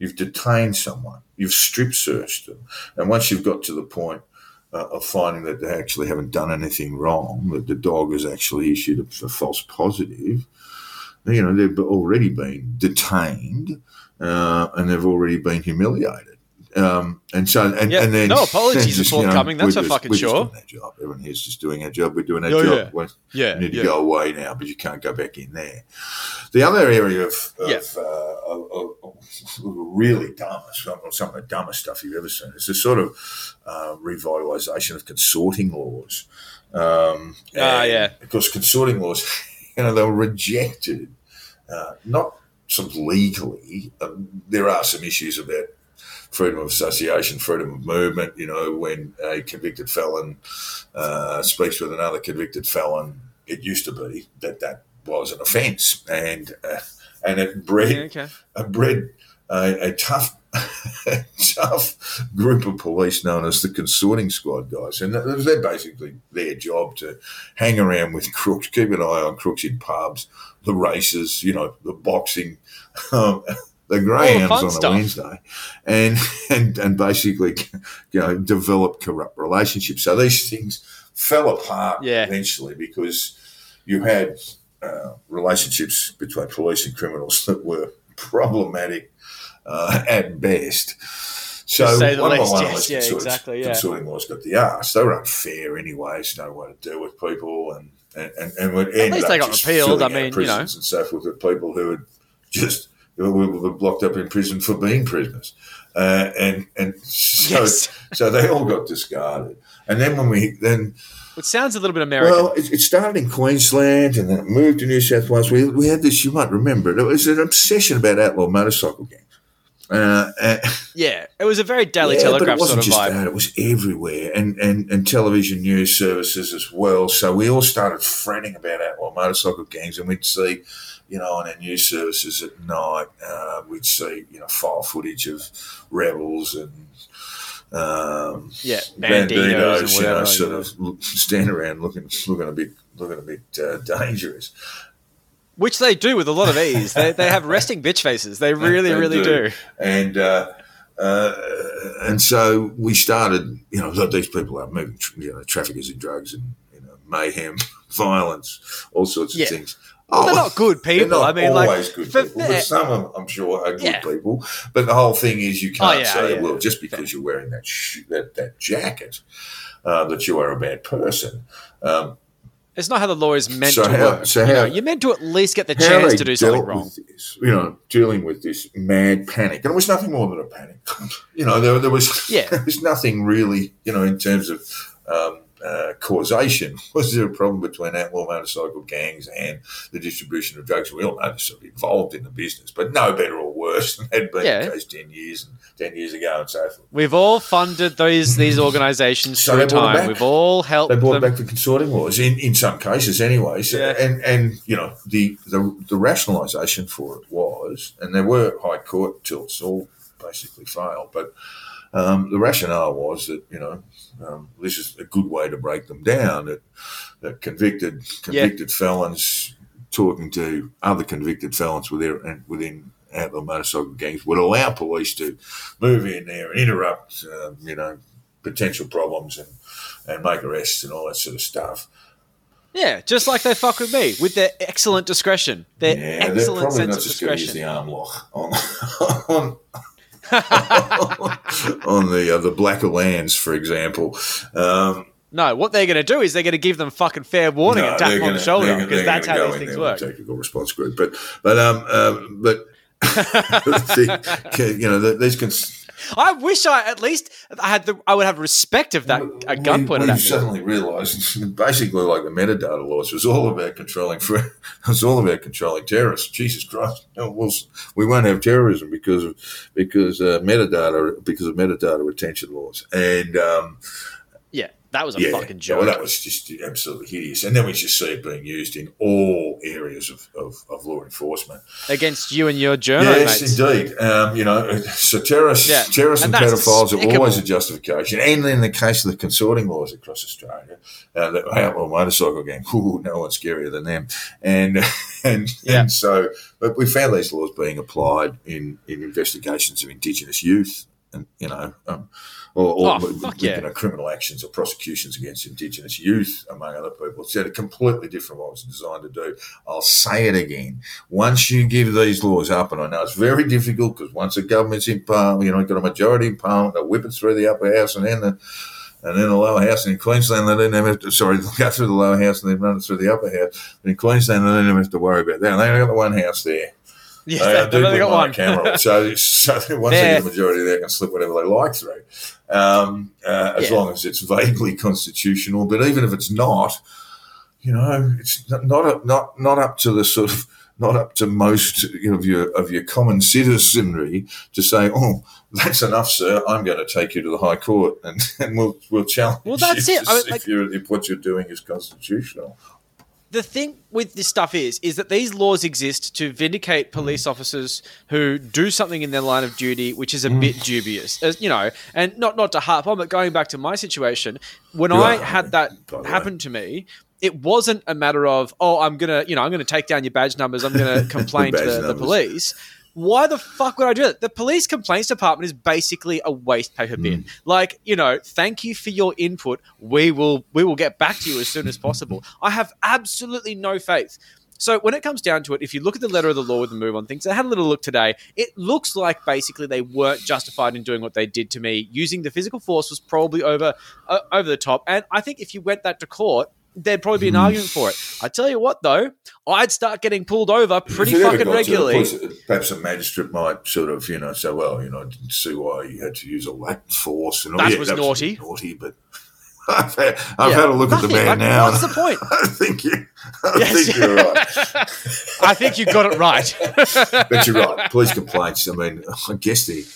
[SPEAKER 1] you've detained someone, you've strip searched them, and once you've got to the point uh, of finding that they actually haven't done anything wrong, that the dog has actually issued a, a false positive, you know, they've already been detained uh, and they've already been humiliated. Um, and so, and,
[SPEAKER 2] Yeah,
[SPEAKER 1] and then
[SPEAKER 2] no apologies
[SPEAKER 1] then just,
[SPEAKER 2] are forthcoming, that's for
[SPEAKER 1] just-
[SPEAKER 2] fucking
[SPEAKER 1] we're just
[SPEAKER 2] sure.
[SPEAKER 1] doing our job. Everyone here's just doing our job. We're doing our
[SPEAKER 2] Yeah,
[SPEAKER 1] job.
[SPEAKER 2] yeah.
[SPEAKER 1] We're-
[SPEAKER 2] Yeah,
[SPEAKER 1] you need
[SPEAKER 2] yeah.
[SPEAKER 1] to go away now, but you can't go back in there. The other area of, of,
[SPEAKER 2] Yeah.
[SPEAKER 1] uh, of, of, of really dumb, some some of the dumbest stuff you've ever seen, is the sort of uh, revitalisation of consorting laws. Um,
[SPEAKER 2] Ah, yeah.
[SPEAKER 1] Because consorting laws, you know, they were rejected, uh, not sort of legally. Um, there are some issues about freedom of association, freedom of movement. You know, when a convicted felon uh, speaks with another convicted felon, it used to be that that was an offence, and uh, and it bred
[SPEAKER 2] Yeah, okay.
[SPEAKER 1] it bred a, a tough. a tough group of police known as the consorting squad guys, and they're basically their job to hang around with crooks, keep an eye on crooks in pubs, the races, you know, the boxing, um, the greyhounds on a
[SPEAKER 2] stuff.
[SPEAKER 1] Wednesday, and and and basically, you know, develop corrupt relationships. So these things fell apart
[SPEAKER 2] Yeah.
[SPEAKER 1] eventually because you had uh, relationships between police and criminals that were problematic uh, at best. So
[SPEAKER 2] To say the
[SPEAKER 1] one by one,
[SPEAKER 2] yes, yeah, exactly, yeah.
[SPEAKER 1] Consorting laws got the arse. They were unfair anyway. There's no way to deal with people, and and and, and would end
[SPEAKER 2] least
[SPEAKER 1] up
[SPEAKER 2] they got
[SPEAKER 1] just
[SPEAKER 2] repealed, I mean, you
[SPEAKER 1] prisons and so forth with people who had just who were blocked up in prison for being prisoners, uh, and and so
[SPEAKER 2] Yes.
[SPEAKER 1] so they all got discarded. And then when we then
[SPEAKER 2] it sounds a little bit American.
[SPEAKER 1] well, it, it started in Queensland and then it moved to New South Wales. We, we had this, you might remember it, it was an obsession about outlaw motorcycle gangs. Uh, and,
[SPEAKER 2] yeah, it was a very Daily
[SPEAKER 1] yeah, but
[SPEAKER 2] Telegraph
[SPEAKER 1] it wasn't
[SPEAKER 2] sort of
[SPEAKER 1] just
[SPEAKER 2] vibe.
[SPEAKER 1] that; it was everywhere, and, and and television news services as well. So we all started fretting about outlaw motorcycle gangs, and we'd see, you know, on our news services at night, uh, we'd see, you know, file footage of rebels and. Um,
[SPEAKER 2] Yeah, banditos and
[SPEAKER 1] you know, sort of stand around looking, looking a bit, looking a bit uh, dangerous.
[SPEAKER 2] Which they do with a lot of ease. they, they have resting bitch faces. They really,
[SPEAKER 1] They
[SPEAKER 2] really do.
[SPEAKER 1] And uh, uh, and so we started, you know, these people are moving, you know, traffickers in drugs and you know, mayhem, violence, all sorts of
[SPEAKER 2] Yeah.
[SPEAKER 1] things.
[SPEAKER 2] Well, they're not good people.
[SPEAKER 1] not
[SPEAKER 2] I mean, like,
[SPEAKER 1] always good
[SPEAKER 2] for
[SPEAKER 1] people, but some of them, I'm sure, are good
[SPEAKER 2] Yeah.
[SPEAKER 1] people. But the whole thing is, you can't
[SPEAKER 2] Oh, yeah,
[SPEAKER 1] say,
[SPEAKER 2] yeah.
[SPEAKER 1] well, just because you're wearing that sh- that, that jacket, uh, that you are a bad person. Um,
[SPEAKER 2] It's not how the law is meant
[SPEAKER 1] So
[SPEAKER 2] to
[SPEAKER 1] how-
[SPEAKER 2] work.
[SPEAKER 1] so
[SPEAKER 2] you know,
[SPEAKER 1] how-
[SPEAKER 2] you're meant to at least get the chance to do something wrong.
[SPEAKER 1] this, you know, dealing with this mad panic, and it was nothing more than a panic. you know, there, there was
[SPEAKER 2] Yeah.
[SPEAKER 1] there was nothing really, you know, in terms of um, uh, causation. Was there a problem between outlaw motorcycle gangs and the distribution of drugs? We all know they're sort of involved in the business, but no better or worse than had been
[SPEAKER 2] Yeah.
[SPEAKER 1] the case ten years and ten years ago and so forth.
[SPEAKER 2] We've all funded these these organisations
[SPEAKER 1] So
[SPEAKER 2] through
[SPEAKER 1] they brought it
[SPEAKER 2] time. We've all helped
[SPEAKER 1] They brought
[SPEAKER 2] them.
[SPEAKER 1] back the consorting laws in, in some cases, anyways. So,
[SPEAKER 2] Yeah.
[SPEAKER 1] And and you know the the, the rationalisation for it was, and there were high court tilts, all basically failed, but um, the rationale was that you know um, this is a good way to break them down. That that convicted convicted felons talking to other convicted felons within within outlaw motorcycle gangs would allow police to move in there and interrupt, um, you know, potential problems and and make arrests and all that sort of stuff.
[SPEAKER 2] Yeah, just like they fuck with me with their excellent discretion, their
[SPEAKER 1] yeah, they're
[SPEAKER 2] excellent
[SPEAKER 1] probably
[SPEAKER 2] sense
[SPEAKER 1] not
[SPEAKER 2] of
[SPEAKER 1] just going to use
[SPEAKER 2] discretion.
[SPEAKER 1] the arm lock on on, on the uh, the Black Uhlans, for example. Um,
[SPEAKER 2] No, what they're going to do is they're going to give them fucking fair warning
[SPEAKER 1] no,
[SPEAKER 2] and tap them on the shoulder because that's how these things work.
[SPEAKER 1] Technical response group, but but um, um but the, you know the, these cons-
[SPEAKER 2] I wish I at least I had the I would have respect of that a gun pointed
[SPEAKER 1] we
[SPEAKER 2] at me.
[SPEAKER 1] suddenly realised basically like the metadata laws was all about controlling for it was all about controlling terrorists. Jesus Christ, no, we'll, we won't have terrorism because of because uh, metadata because of metadata retention laws and. Um,
[SPEAKER 2] that was a
[SPEAKER 1] yeah,
[SPEAKER 2] fucking joke.
[SPEAKER 1] Well, that was just absolutely hideous. And then we just see it being used in all areas of, of, of law enforcement.
[SPEAKER 2] against you and your journo
[SPEAKER 1] yes,
[SPEAKER 2] mates.
[SPEAKER 1] indeed. Um, you know, so terrorists,
[SPEAKER 2] Yeah,
[SPEAKER 1] terrorists and,
[SPEAKER 2] and
[SPEAKER 1] pedophiles are always a justification. And in the case of the consorting laws across Australia, uh, the outlaw motorcycle gang, ooh, no one's scarier than them. And and,
[SPEAKER 2] Yeah.
[SPEAKER 1] and so, but we found these laws being applied in, in investigations of Indigenous youth, and you know, um, or, or
[SPEAKER 2] Oh,
[SPEAKER 1] with- with,
[SPEAKER 2] yeah.
[SPEAKER 1] you know, criminal actions or prosecutions against Indigenous youth, among other people. It's a completely different what it's designed to do. I'll say it again. Once you give these laws up, and I know it's very difficult because once the government's in parliament, you know, got a majority in parliament, they'll whip it through the upper house and then the and then the lower house. And in Queensland, they don't have to, sorry, they'll go through the lower house and then run it through the upper house. But in Queensland, they don't have to worry about that. And they've got the one house there.
[SPEAKER 2] Yes,
[SPEAKER 1] They,
[SPEAKER 2] they,
[SPEAKER 1] they do
[SPEAKER 2] they've only got one.
[SPEAKER 1] camera. So, so once they get a majority, they can slip whatever they like through, um, uh, as
[SPEAKER 2] Yeah.
[SPEAKER 1] long as it's vaguely constitutional. But even if it's not, you know, it's not not up, not not up to the sort of not up to most of your of your common citizenry to say, "Oh, that's enough, sir. I'm going to take you to the High Court and, and we'll we'll challenge
[SPEAKER 2] Well, that's
[SPEAKER 1] you
[SPEAKER 2] it. I mean, like-
[SPEAKER 1] if, you're, if what you're doing is constitutional."
[SPEAKER 2] The thing with this stuff is is that these laws exist to vindicate police officers who do something in their line of duty which is a bit mm. dubious. As you know and not not to harp on but going back to my situation when i had that
[SPEAKER 1] by the way.
[SPEAKER 2] happen to me it wasn't a matter of oh i'm gonna you know i'm gonna take down your badge numbers i'm gonna complain to the, the police why the fuck would I do that? The police complaints department is basically a waste paper bin. Like, you know, thank you for your input. We will we will get back to you as soon as possible. I have absolutely no faith. So when it comes down to it, if you look at the letter of the law with the move on things, I had a little look today. It looks like basically they weren't justified in doing what they did to me. Using the physical force was probably over uh, over the top. And I think if you went that to court, there'd probably be an argument for it. I tell you what, though, I'd start getting pulled over pretty fucking
[SPEAKER 1] got to the
[SPEAKER 2] regularly.
[SPEAKER 1] police, perhaps a magistrate might sort of, you know, say, well, you know, I didn't see why you had to use all that force. And all.
[SPEAKER 2] That
[SPEAKER 1] yeah,
[SPEAKER 2] was
[SPEAKER 1] that
[SPEAKER 2] naughty.
[SPEAKER 1] Was naughty, but I've, had, I've
[SPEAKER 2] Yeah,
[SPEAKER 1] had a look at the man
[SPEAKER 2] Like,
[SPEAKER 1] now.
[SPEAKER 2] What's the point?
[SPEAKER 1] I think you, I
[SPEAKER 2] Yes.
[SPEAKER 1] think you're right.
[SPEAKER 2] I think you got it right.
[SPEAKER 1] But you're right. Police complaints. I mean, I guess the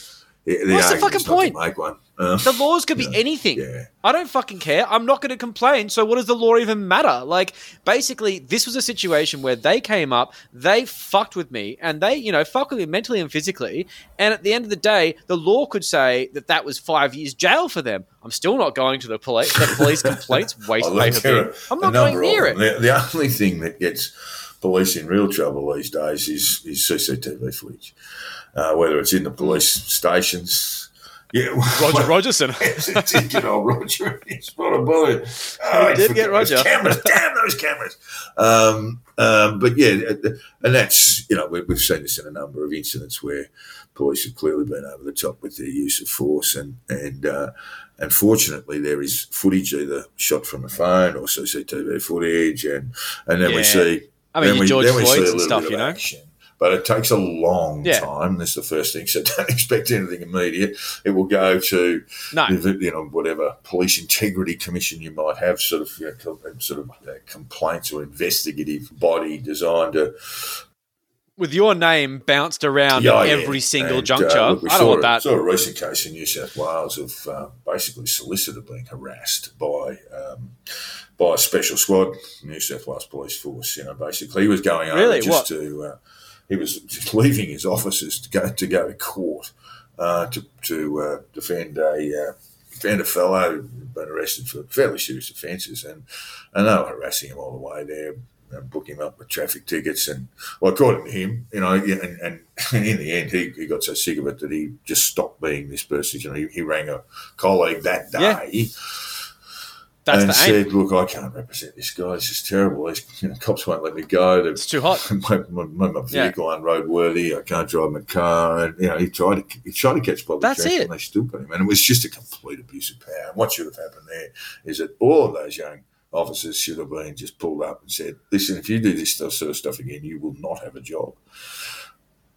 [SPEAKER 2] What's the fucking point?
[SPEAKER 1] One. Um,
[SPEAKER 2] The laws could be
[SPEAKER 1] Yeah.
[SPEAKER 2] anything.
[SPEAKER 1] Yeah.
[SPEAKER 2] I don't fucking care. I'm not going to complain. So what does the law even matter? Like, basically, this was a situation where they came up, they fucked with me, and they, you know, fucked with me mentally and physically. And at the end of the day, the law could say that that was five years jail for them. I'm still not going to the police. The police complaints waste paper. I'm not going near it.
[SPEAKER 1] The, the only thing that gets police in real trouble these days is, is CCTV footage, uh, whether it's in the police stations. Yeah,
[SPEAKER 2] Roger Rogerson.
[SPEAKER 1] Did get old Roger. He's not a bullet. Oh,
[SPEAKER 2] He did get
[SPEAKER 1] those
[SPEAKER 2] Roger.
[SPEAKER 1] Cameras, damn those cameras. Um, um, but yeah, and that's you know we, we've seen this in a number of incidents where police have clearly been over the top with their use of force, and and uh, unfortunately there is footage either shot from a phone or CCTV footage, and and then
[SPEAKER 2] Yeah.
[SPEAKER 1] we see
[SPEAKER 2] I mean,
[SPEAKER 1] we,
[SPEAKER 2] George
[SPEAKER 1] then we see a
[SPEAKER 2] Floyds and stuff, you know?
[SPEAKER 1] action. But it takes a long
[SPEAKER 2] Yeah.
[SPEAKER 1] time. That's the first thing. So don't expect anything immediate. It will go to
[SPEAKER 2] No.
[SPEAKER 1] you know whatever police integrity commission you might have, sort of you know, sort of uh, complaints or investigative body designed to
[SPEAKER 2] with your name bounced around
[SPEAKER 1] Yeah,
[SPEAKER 2] at
[SPEAKER 1] yeah.
[SPEAKER 2] every single
[SPEAKER 1] And, uh,
[SPEAKER 2] juncture.
[SPEAKER 1] look,
[SPEAKER 2] I don't
[SPEAKER 1] saw
[SPEAKER 2] want
[SPEAKER 1] a-
[SPEAKER 2] that.
[SPEAKER 1] Saw a recent case in New South Wales of uh, basically solicitor being harassed by um, by a special squad, New South Wales Police Force. You know, basically he was going over
[SPEAKER 2] Really?
[SPEAKER 1] just
[SPEAKER 2] What?
[SPEAKER 1] to uh, he was just leaving his offices to go to go to court uh, to to uh, defend a. Uh, Defend a fellow who'd been arrested for fairly serious offences, and, and they were harassing him all the way there, and book him up with traffic tickets. And well, according to him, you know, and, and in the end, he, he got so sick of it that he just stopped being this person. You know, he, he rang a colleague that day
[SPEAKER 2] Yeah. That's
[SPEAKER 1] and said, "Look, I can't represent this guy. This is terrible. These you know, cops won't let me go. They've
[SPEAKER 2] It's too hot.
[SPEAKER 1] my, my, my, vehicle unroadworthy. I can't drive my car. And you know, he tried to he tried to catch public
[SPEAKER 2] That's
[SPEAKER 1] transport,
[SPEAKER 2] it.
[SPEAKER 1] and they still got him. And it was just a complete abuse of power. And what should have happened there is that all of those young officers should have been just pulled up and said, "Listen, if you do this sort of stuff again, you will not have a job."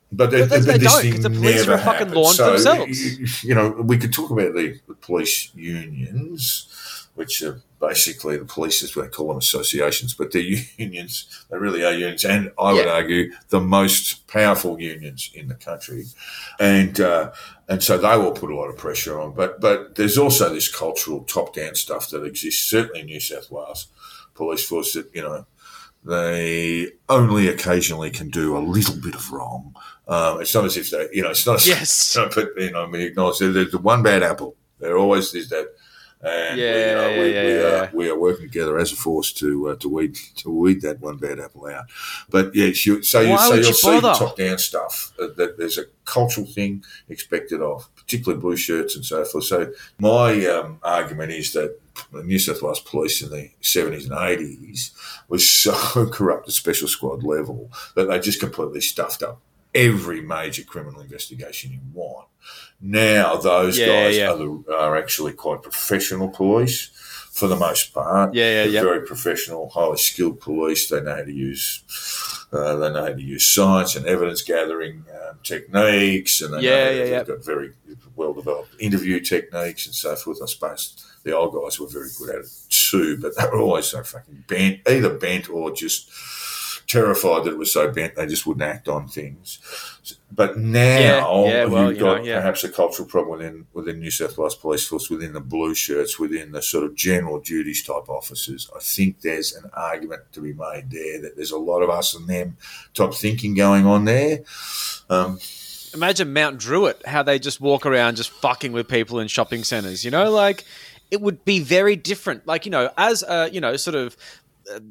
[SPEAKER 1] But,
[SPEAKER 2] But they don't, the police are fucking unto
[SPEAKER 1] So,
[SPEAKER 2] themselves.
[SPEAKER 1] You, you know, we could talk about the, the police unions, which are basically the police, as we call them, associations, but they're unions. They really are unions, and I would argue the most powerful unions in the country, and uh, and so they will put a lot of pressure on. But but there's also this cultural top down stuff that exists, certainly in New South Wales police force that you know they only occasionally can do a little bit of wrong. Um, it's not as if they, you know, it's not. As,
[SPEAKER 2] Yes.
[SPEAKER 1] no, but you know, I mean, acknowledge the one bad apple. There always is that. And we, you
[SPEAKER 2] Yeah,
[SPEAKER 1] know,
[SPEAKER 2] yeah,
[SPEAKER 1] we,
[SPEAKER 2] yeah,
[SPEAKER 1] we,
[SPEAKER 2] yeah,
[SPEAKER 1] are,
[SPEAKER 2] yeah.
[SPEAKER 1] we are working together as a force to uh, to weed to weed that one bad apple out. But yes, you, so you
[SPEAKER 2] Why
[SPEAKER 1] so you'll
[SPEAKER 2] you
[SPEAKER 1] see the top down stuff uh, that there's a cultural thing expected of, particularly blue shirts and so forth. So my um, argument is that the New South Wales Police in the 70s and 80s was so corrupt at special squad level that they just completely stuffed up every major criminal investigation you want. Now those
[SPEAKER 2] Yeah,
[SPEAKER 1] guys
[SPEAKER 2] yeah.
[SPEAKER 1] Are, the, are actually quite professional police for the most part.
[SPEAKER 2] Yeah, yeah, yeah.
[SPEAKER 1] Very professional, highly skilled police. They know how to use. Uh, they know how to use science and evidence gathering um, techniques, and they
[SPEAKER 2] Yeah,
[SPEAKER 1] know
[SPEAKER 2] yeah,
[SPEAKER 1] they've
[SPEAKER 2] yeah.
[SPEAKER 1] got very well developed interview techniques and so forth. I suppose the old guys were very good at it too, but they were always so fucking bent, either bent or just terrified that it was so bent they just wouldn't act on things. But now
[SPEAKER 2] Yeah, yeah, well,
[SPEAKER 1] you've
[SPEAKER 2] you know,
[SPEAKER 1] got
[SPEAKER 2] yeah.
[SPEAKER 1] perhaps a cultural problem within within New South Wales Police Force, within the blue shirts, within the sort of general duties type officers. I think there's an argument to be made there that there's a lot of us and them type thinking going on there. Um,
[SPEAKER 2] Imagine Mount Druitt, how they just walk around just fucking with people in shopping centers. You know, like it would be very different. Like you know, as a you know sort of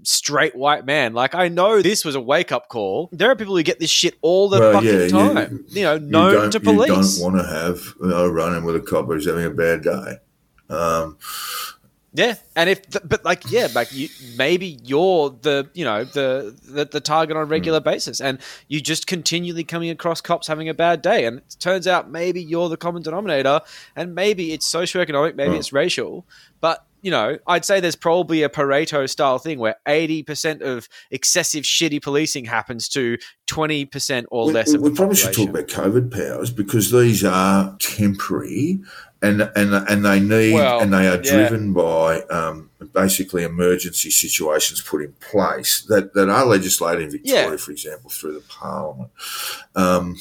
[SPEAKER 2] straight white man, like I know this was a wake up call. There are people who get this shit all the
[SPEAKER 1] Well,
[SPEAKER 2] fucking
[SPEAKER 1] yeah,
[SPEAKER 2] time. You, know, known
[SPEAKER 1] don't,
[SPEAKER 2] to police.
[SPEAKER 1] You don't want to have you know, running with a cop who's having a bad day. Um,
[SPEAKER 2] Yeah, and if but like yeah, like you maybe you're the you know the the, the target on a regular basis, and you just continually coming across cops having a bad day, and it turns out maybe you're the common denominator, and maybe it's socioeconomic, maybe
[SPEAKER 1] Hmm.
[SPEAKER 2] it's racial, but you know I'd say there's probably a Pareto style thing where eighty percent of excessive shitty policing happens to twenty percent or
[SPEAKER 1] we,
[SPEAKER 2] less
[SPEAKER 1] we,
[SPEAKER 2] of the
[SPEAKER 1] we probably should talk about COVID powers because these are temporary and and and they need
[SPEAKER 2] Well,
[SPEAKER 1] and they are
[SPEAKER 2] yeah.
[SPEAKER 1] driven by um, basically emergency situations put in place that, that are legislated in Victoria,
[SPEAKER 2] Yeah.
[SPEAKER 1] for example, through the Parliament. Um,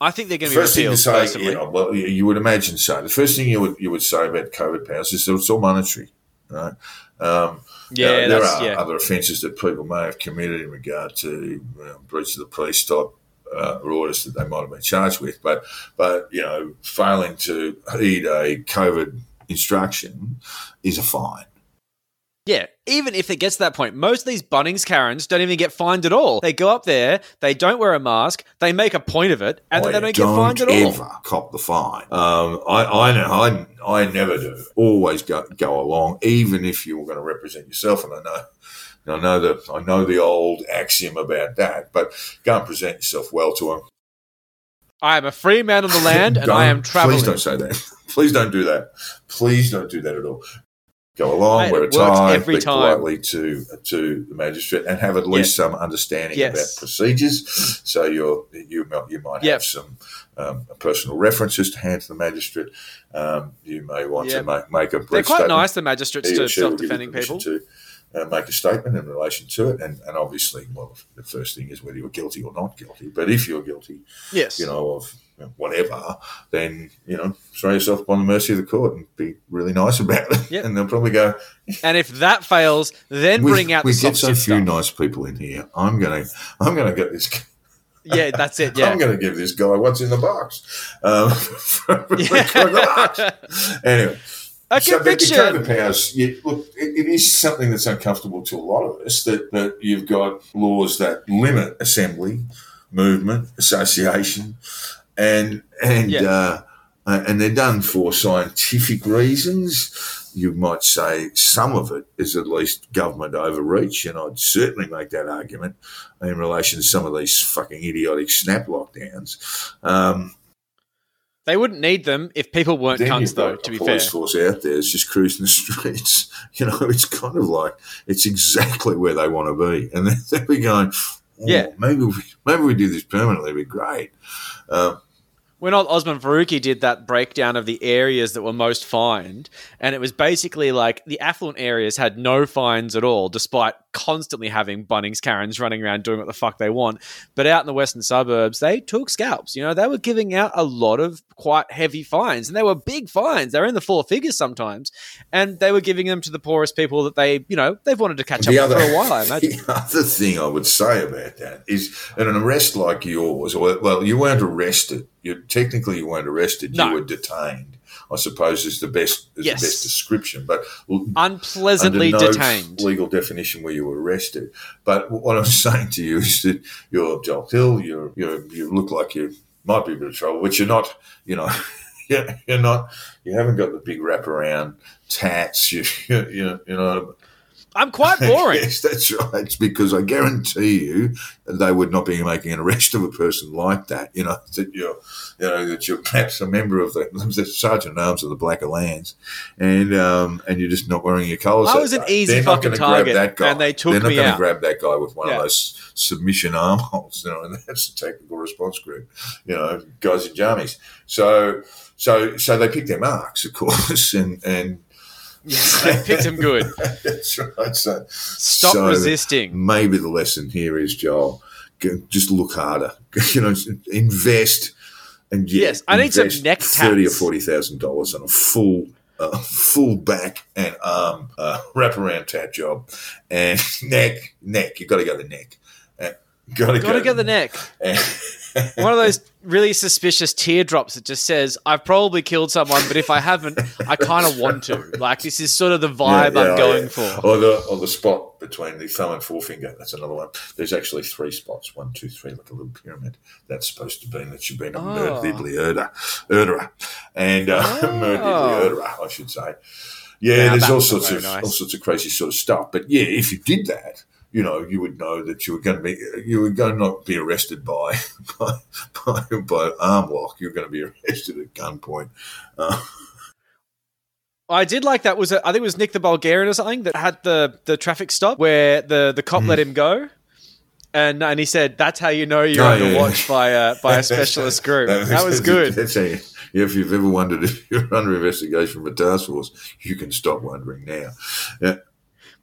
[SPEAKER 2] I think they're going to be
[SPEAKER 1] first thing to say, you know, well, you would imagine so. The first thing you would you would say about COVID powers is that it's all monetary, right? Um,
[SPEAKER 2] yeah,
[SPEAKER 1] there, there are
[SPEAKER 2] yeah.
[SPEAKER 1] other offences that people may have committed in regard to you know, breach of the police type uh, orders that they might have been charged with, but but you know, failing to heed a COVID instruction is a fine.
[SPEAKER 2] Yeah, even if it gets to that point, most of these Bunnings Karens don't even get fined at all. They go up there, they don't wear a mask, they make a point of it, and then they
[SPEAKER 1] I
[SPEAKER 2] don't, get fined at all.
[SPEAKER 1] ever cop the fine. Um, I, I know I, I never do. Always go go along, even if you're going to represent yourself. And I know, I know that I know the old axiom about that. But go and present yourself well to them.
[SPEAKER 2] I am a free man on the land, and I am traveling.
[SPEAKER 1] Please don't say that. Please don't do that. Please don't do that at all. Go along,
[SPEAKER 2] Mate,
[SPEAKER 1] wear a tie,
[SPEAKER 2] every
[SPEAKER 1] speak
[SPEAKER 2] time.
[SPEAKER 1] politely to to the magistrate, and have at least some understanding
[SPEAKER 2] Yes.
[SPEAKER 1] about procedures. So you're you might you might
[SPEAKER 2] Yep.
[SPEAKER 1] have some um, personal references to hand to the magistrate. Um, you may want
[SPEAKER 2] Yep.
[SPEAKER 1] to make make a brief
[SPEAKER 2] They're quite
[SPEAKER 1] statement
[SPEAKER 2] nice, the magistrates, to
[SPEAKER 1] she will give you
[SPEAKER 2] self-defending people.
[SPEAKER 1] To, uh, make a statement in relation to it. And, and obviously, well, the first thing is whether you're guilty or not guilty. But if you're guilty,
[SPEAKER 2] Yes.
[SPEAKER 1] you know, of whatever, then, you know, throw yourself upon the mercy of the court and be really nice about it.
[SPEAKER 2] Yep.
[SPEAKER 1] And they'll probably go,
[SPEAKER 2] and if that fails, then
[SPEAKER 1] we,
[SPEAKER 2] bring out
[SPEAKER 1] we get so few
[SPEAKER 2] stuff.
[SPEAKER 1] nice people in here. I'm gonna I'm gonna get this.
[SPEAKER 2] Yeah, that's it. Yeah.
[SPEAKER 1] I'm gonna give this guy what's in the box. Um, for- for
[SPEAKER 2] Yeah.
[SPEAKER 1] the box. Anyway,
[SPEAKER 2] A
[SPEAKER 1] so the. COVID powers. You, look, it, it is something that's uncomfortable to a lot of us. That that you've got laws that limit assembly, movement, association, and and
[SPEAKER 2] Yeah.
[SPEAKER 1] uh, uh, and they're done for scientific reasons. You might say some of it is at least government overreach, and I'd certainly make that argument in relation to some of these fucking idiotic snap lockdowns. Um,
[SPEAKER 2] They wouldn't need them if people weren't cunts, though. To be fair,
[SPEAKER 1] police force out there is just cruising the streets. You know, it's kind of like it's exactly where they want to be, and they'll be going, oh,
[SPEAKER 2] Yeah.
[SPEAKER 1] maybe we, maybe we do this permanently. It'd be great. Um,
[SPEAKER 2] when Osman Faruqi did that breakdown of the areas that were most fined, and it was basically like the affluent areas had no fines at all, despite constantly having Bunnings Karens running around doing what the fuck they want. But out in the western suburbs, they took scalps. You know, they were giving out a lot of quite heavy fines, and they were big fines. They were in the four figures sometimes, and they were giving them to the poorest people that they, you know, they've wanted to catch up with for a while. I imagine.
[SPEAKER 1] the other thing I would say about that is an arrest like yours, or well, you weren't arrested. You technically you weren't arrested.
[SPEAKER 2] No.
[SPEAKER 1] You were detained. I suppose is the best is
[SPEAKER 2] Yes.
[SPEAKER 1] the best description. But
[SPEAKER 2] Unpleasantly
[SPEAKER 1] no
[SPEAKER 2] detained.
[SPEAKER 1] legal definition where you were arrested. But what I'm saying to you is that you're Joel Hill. You're, you're you look like you might be a bit of trouble, which you're not. You know, you're, not. You haven't got the big wraparound tats. You you you, you know.
[SPEAKER 2] I'm quite boring.
[SPEAKER 1] yes, that's right. It's because I guarantee you they would not be making an arrest of a person like that. You know that you're, you know that you're perhaps a member of the, the sergeant at arms of the Black Uhlans, and um, and you're just not wearing your colours.
[SPEAKER 2] I was an easy
[SPEAKER 1] They're
[SPEAKER 2] fucking target,
[SPEAKER 1] that guy.
[SPEAKER 2] and they took
[SPEAKER 1] They're not gonna grab that guy with one
[SPEAKER 2] Yeah.
[SPEAKER 1] of those submission armholes. You know, and that's the technical response group. You know, guys in jammies. So so so they pick their marks, of course, and and.
[SPEAKER 2] Yes, they picked him good.
[SPEAKER 1] That's right. So,
[SPEAKER 2] Stop
[SPEAKER 1] So-
[SPEAKER 2] resisting.
[SPEAKER 1] maybe the lesson here is Joel, just look harder. you know, invest and yeah,
[SPEAKER 2] Yes, I need some neck
[SPEAKER 1] thirty or forty thousand dollars on a full. Uh, full back and arm uh, wraparound tat job, and neck, neck. You've got to go the neck. Uh, got to
[SPEAKER 2] Got to get the neck. One of those really suspicious teardrops that just says, "I've probably killed someone, but if I haven't, I kind of want to." Like this is sort of the vibe
[SPEAKER 1] Yeah, yeah,
[SPEAKER 2] I'm going
[SPEAKER 1] yeah.
[SPEAKER 2] for.
[SPEAKER 1] Or the or the spot between the thumb and forefinger. That's another one. There's actually three spots. One, two, three, like a little pyramid. That's supposed to mean that you've been a
[SPEAKER 2] Oh.
[SPEAKER 1] murderedly murderer, murderer, and uh,
[SPEAKER 2] Oh.
[SPEAKER 1] murderedly murderer, I should say. Yeah,
[SPEAKER 2] Now
[SPEAKER 1] there's all sorts of
[SPEAKER 2] nice.
[SPEAKER 1] all sorts of crazy sort of stuff. But yeah, if you did that. You know, you would know that you were going to be, you were going to not be arrested by, by, by, by arm lock. You're going to be arrested at gunpoint. Uh,
[SPEAKER 2] I did like that. Was it, I think it was Nick the Bulgarian or something that had the the traffic stop where the the cop let him go. And, and he said, "That's how you know you're
[SPEAKER 1] Oh,
[SPEAKER 2] under
[SPEAKER 1] yeah,
[SPEAKER 2] watch by a by a specialist group." That was
[SPEAKER 1] that's-
[SPEAKER 2] good.
[SPEAKER 1] That's if you've ever wondered if you're under investigation from a task force, you can stop wondering now. Yeah,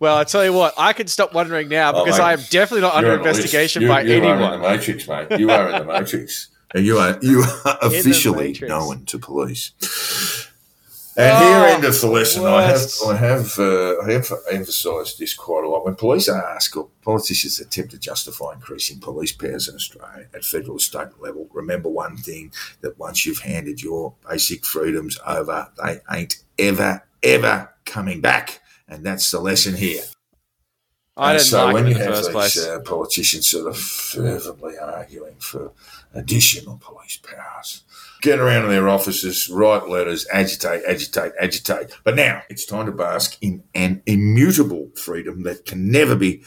[SPEAKER 2] Well, I tell you what, I can stop wondering now
[SPEAKER 1] Oh,
[SPEAKER 2] because
[SPEAKER 1] mate.
[SPEAKER 2] I am definitely not under
[SPEAKER 1] You're on
[SPEAKER 2] investigation
[SPEAKER 1] You-
[SPEAKER 2] by
[SPEAKER 1] you Are in the Matrix, mate. You are in the Matrix, and you are you are officially known to police. And
[SPEAKER 2] Oh,
[SPEAKER 1] here endeth the lesson. I have. I have uh, I have emphasised this quite a lot. When police ask or politicians attempt to justify increasing police powers in Australia at federal and state level, remember one thing that once you've handed your basic freedoms over, they ain't ever, ever coming back. And that's the lesson here.
[SPEAKER 2] I
[SPEAKER 1] And
[SPEAKER 2] didn't
[SPEAKER 1] so
[SPEAKER 2] like
[SPEAKER 1] when you
[SPEAKER 2] in
[SPEAKER 1] have
[SPEAKER 2] first
[SPEAKER 1] these
[SPEAKER 2] place.
[SPEAKER 1] uh, politicians sort of fervently arguing for additional police powers, get around to their offices, write letters, agitate, agitate, agitate. But now it's time to bask in an immutable freedom that can never be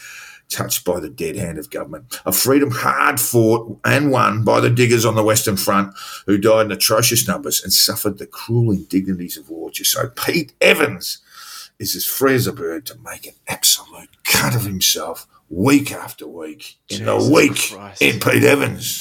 [SPEAKER 1] touched by the dead hand of government. A freedom hard fought and won by the diggers on the Western Front who died in atrocious numbers and suffered the cruel indignities of war. Just so Pete Evans is as free as a bird to make an absolute cut of himself week after week in the week
[SPEAKER 2] Christ.
[SPEAKER 1] in Pete Evans.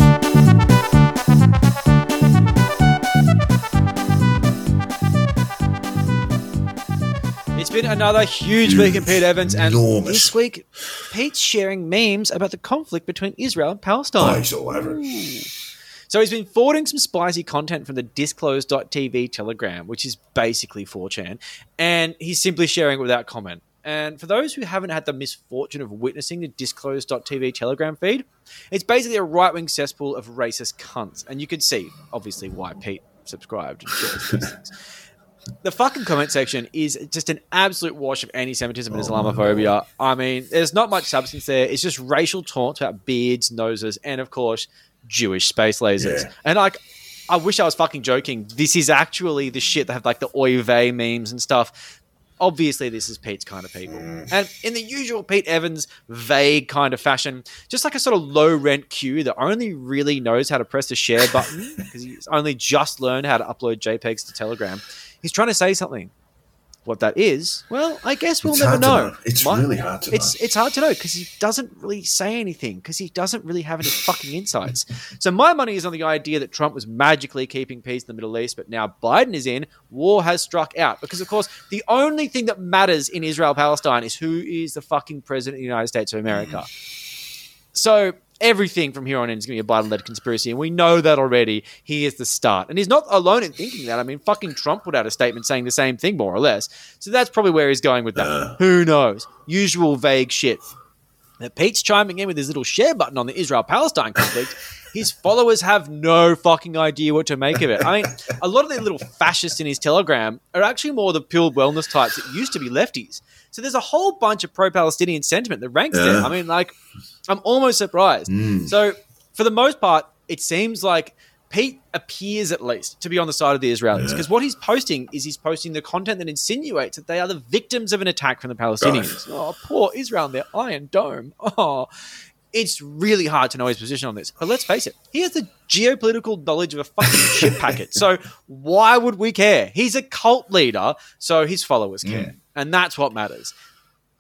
[SPEAKER 2] It's been another huge week in Pete Evans, and
[SPEAKER 1] Enormous.
[SPEAKER 2] this week, Pete's sharing memes about the conflict between Israel and
[SPEAKER 1] Oh,
[SPEAKER 2] Palestine.
[SPEAKER 1] he's all over it.
[SPEAKER 2] So he's been forwarding some spicy content from the disclose.tv telegram, which is basically 4chan, and he's simply sharing it without comment. And for those who haven't had the misfortune of witnessing the disclose.tv telegram feed, it's basically a right wing cesspool of racist cunts. And you can see, obviously, why Pete subscribed and shares these things. The fucking comment section is just an absolute wash of anti Semitism and oh, Islamophobia. I mean, there's not much substance there. It's just racial taunts about beards, noses, and of course, Jewish space lasers.
[SPEAKER 1] Yeah.
[SPEAKER 2] And like, I wish I was fucking joking. This is actually the shit that have like the oy vey memes and stuff. Obviously, this is Pete's kind of people. Mm. And in the usual Pete Evans vague kind of fashion, just like a sort of low rent Q that only really knows how to press the share button because he's only just learned how to upload JPEGs to Telegram. He's trying to say something. What that is, well, I guess we'll
[SPEAKER 1] It's
[SPEAKER 2] never know.
[SPEAKER 1] know. It's
[SPEAKER 2] My-
[SPEAKER 1] really hard to
[SPEAKER 2] it's
[SPEAKER 1] know.
[SPEAKER 2] it's hard to know because he doesn't really say anything because he doesn't really have any fucking insights. So my money is on the idea that Trump was magically keeping peace in the Middle East, but now Biden is in, war has struck out. Because of course, the only thing that matters in Israel Palestine is who is the fucking president of the United States of America. So everything from here on in is going to be a Biden-led conspiracy, and we know that already. He is the start, and he's not alone in thinking that. I mean, fucking Trump put out a statement saying the same thing, more or less. So that's probably where he's going with that.
[SPEAKER 1] Uh.
[SPEAKER 2] Who knows? Usual vague shit. Now, Pete's chiming in with his little share button on the Israel-Palestine conflict. His followers have no fucking idea what to make of it. I mean, a lot of the little fascists in his telegram are actually more the pure wellness types that used to be lefties. So there's a whole bunch of pro-Palestinian sentiment that ranks there. I mean, like, I'm almost surprised. Mm. So, for the most part, it seems like Pete appears at least to be on the side of the Israelis because what he's posting is he's posting the content that insinuates that they are the victims of an attack from the Palestinians. Oh, poor Israel and their Iron Dome. Oh, it's really hard to know his position on this. But let's face it, he has the geopolitical knowledge of a fucking shit packet. So why would we care? He's a cult leader, so his followers care. Mm. And that's what matters.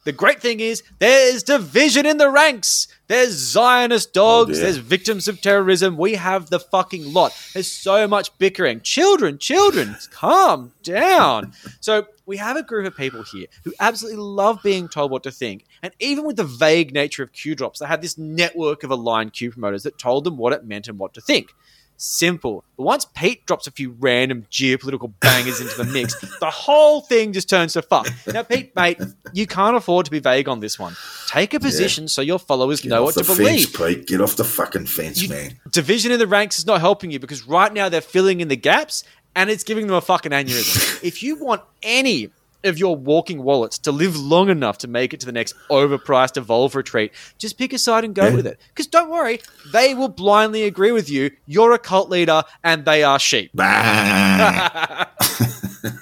[SPEAKER 2] The great thing is there's division in the ranks. There's Zionist oh, dogs.
[SPEAKER 1] dear.
[SPEAKER 2] there's victims of terrorism. We have the fucking lot. There's so much bickering. Children, children, calm down. So we have a group of people here who absolutely love being told what to think. And even with the vague nature of Q drops, they had this network of aligned Q promoters that told them what it meant and what to think. Simple. But once Pete drops a few random geopolitical bangers into the mix, the whole thing just turns to fuck. Now, Pete, mate, you can't afford to be vague on this one. Take a position so your followers
[SPEAKER 1] Get
[SPEAKER 2] know
[SPEAKER 1] off
[SPEAKER 2] what
[SPEAKER 1] the
[SPEAKER 2] to believe.
[SPEAKER 1] Pete. Get off the fucking fence, man.
[SPEAKER 2] Division in the ranks is not helping you because right now they're filling in the gaps and it's giving them a fucking aneurysm. if you want any of your walking wallets to live long enough to make it to the next overpriced Evolve retreat, just pick a side and go
[SPEAKER 1] Yeah.
[SPEAKER 2] with it. Because don't worry, they will blindly agree with you. You're a cult leader and they are sheep.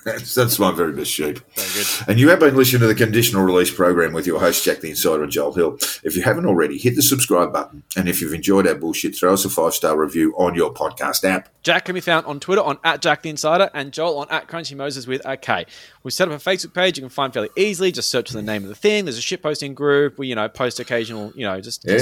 [SPEAKER 1] That's, that's my very best sheep.
[SPEAKER 2] Very good.
[SPEAKER 1] And you have been listening to the conditional release program with your host, Jack the Insider and Joel Hill. If you haven't already, hit the subscribe button. And if you've enjoyed our bullshit, throw us a five star review on your podcast app.
[SPEAKER 2] Jack can be found on Twitter on at Jack the Insider and Joel on at Crunchy Moses with a K. We've set up a Facebook page you can find fairly easily. Just search for the name of the thing. There's a shit posting group. We, you know, post occasional, you know, just
[SPEAKER 1] Yeah,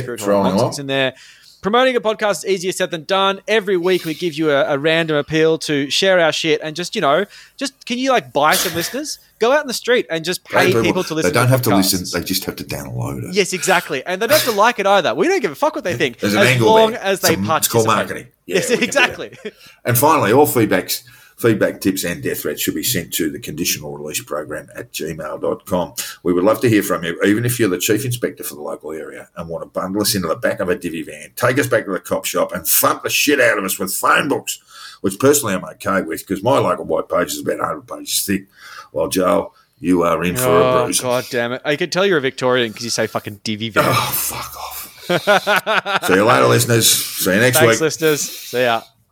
[SPEAKER 2] nonsense in there. Promoting a podcast is easier said than done. Every week we give you a, a random appeal to share our shit and just, you know, just can you like buy some listeners? Go out in the street and just pay people, to listen.
[SPEAKER 1] They don't
[SPEAKER 2] to
[SPEAKER 1] have to listen, they just have to download it.
[SPEAKER 2] Yes, exactly. And they don't have to like it either. We don't give a fuck what they think.
[SPEAKER 1] There's an
[SPEAKER 2] as
[SPEAKER 1] angle
[SPEAKER 2] long
[SPEAKER 1] there.
[SPEAKER 2] as they
[SPEAKER 1] It's a-
[SPEAKER 2] participate.
[SPEAKER 1] it's called marketing. Yeah,
[SPEAKER 2] yes,
[SPEAKER 1] we can do that.
[SPEAKER 2] exactly.
[SPEAKER 1] And finally, all feedbacks, feedback tips and death threats should be sent to the conditional release program at gmail.com. We would love to hear from you, even if you're the chief inspector for the local area and want to bundle us into the back of a divvy van, take us back to the cop shop and thump the shit out of us with phone books, which personally I'm okay with because my local white page is about 100 pages thick. While Joel, you are in for a
[SPEAKER 2] Oh,
[SPEAKER 1] bruise.
[SPEAKER 2] god damn it. I can tell you're a Victorian because you say fucking divvy van.
[SPEAKER 1] Oh, fuck off. See you later, listeners. See you next
[SPEAKER 2] Thanks,
[SPEAKER 1] week.
[SPEAKER 2] listeners. See ya.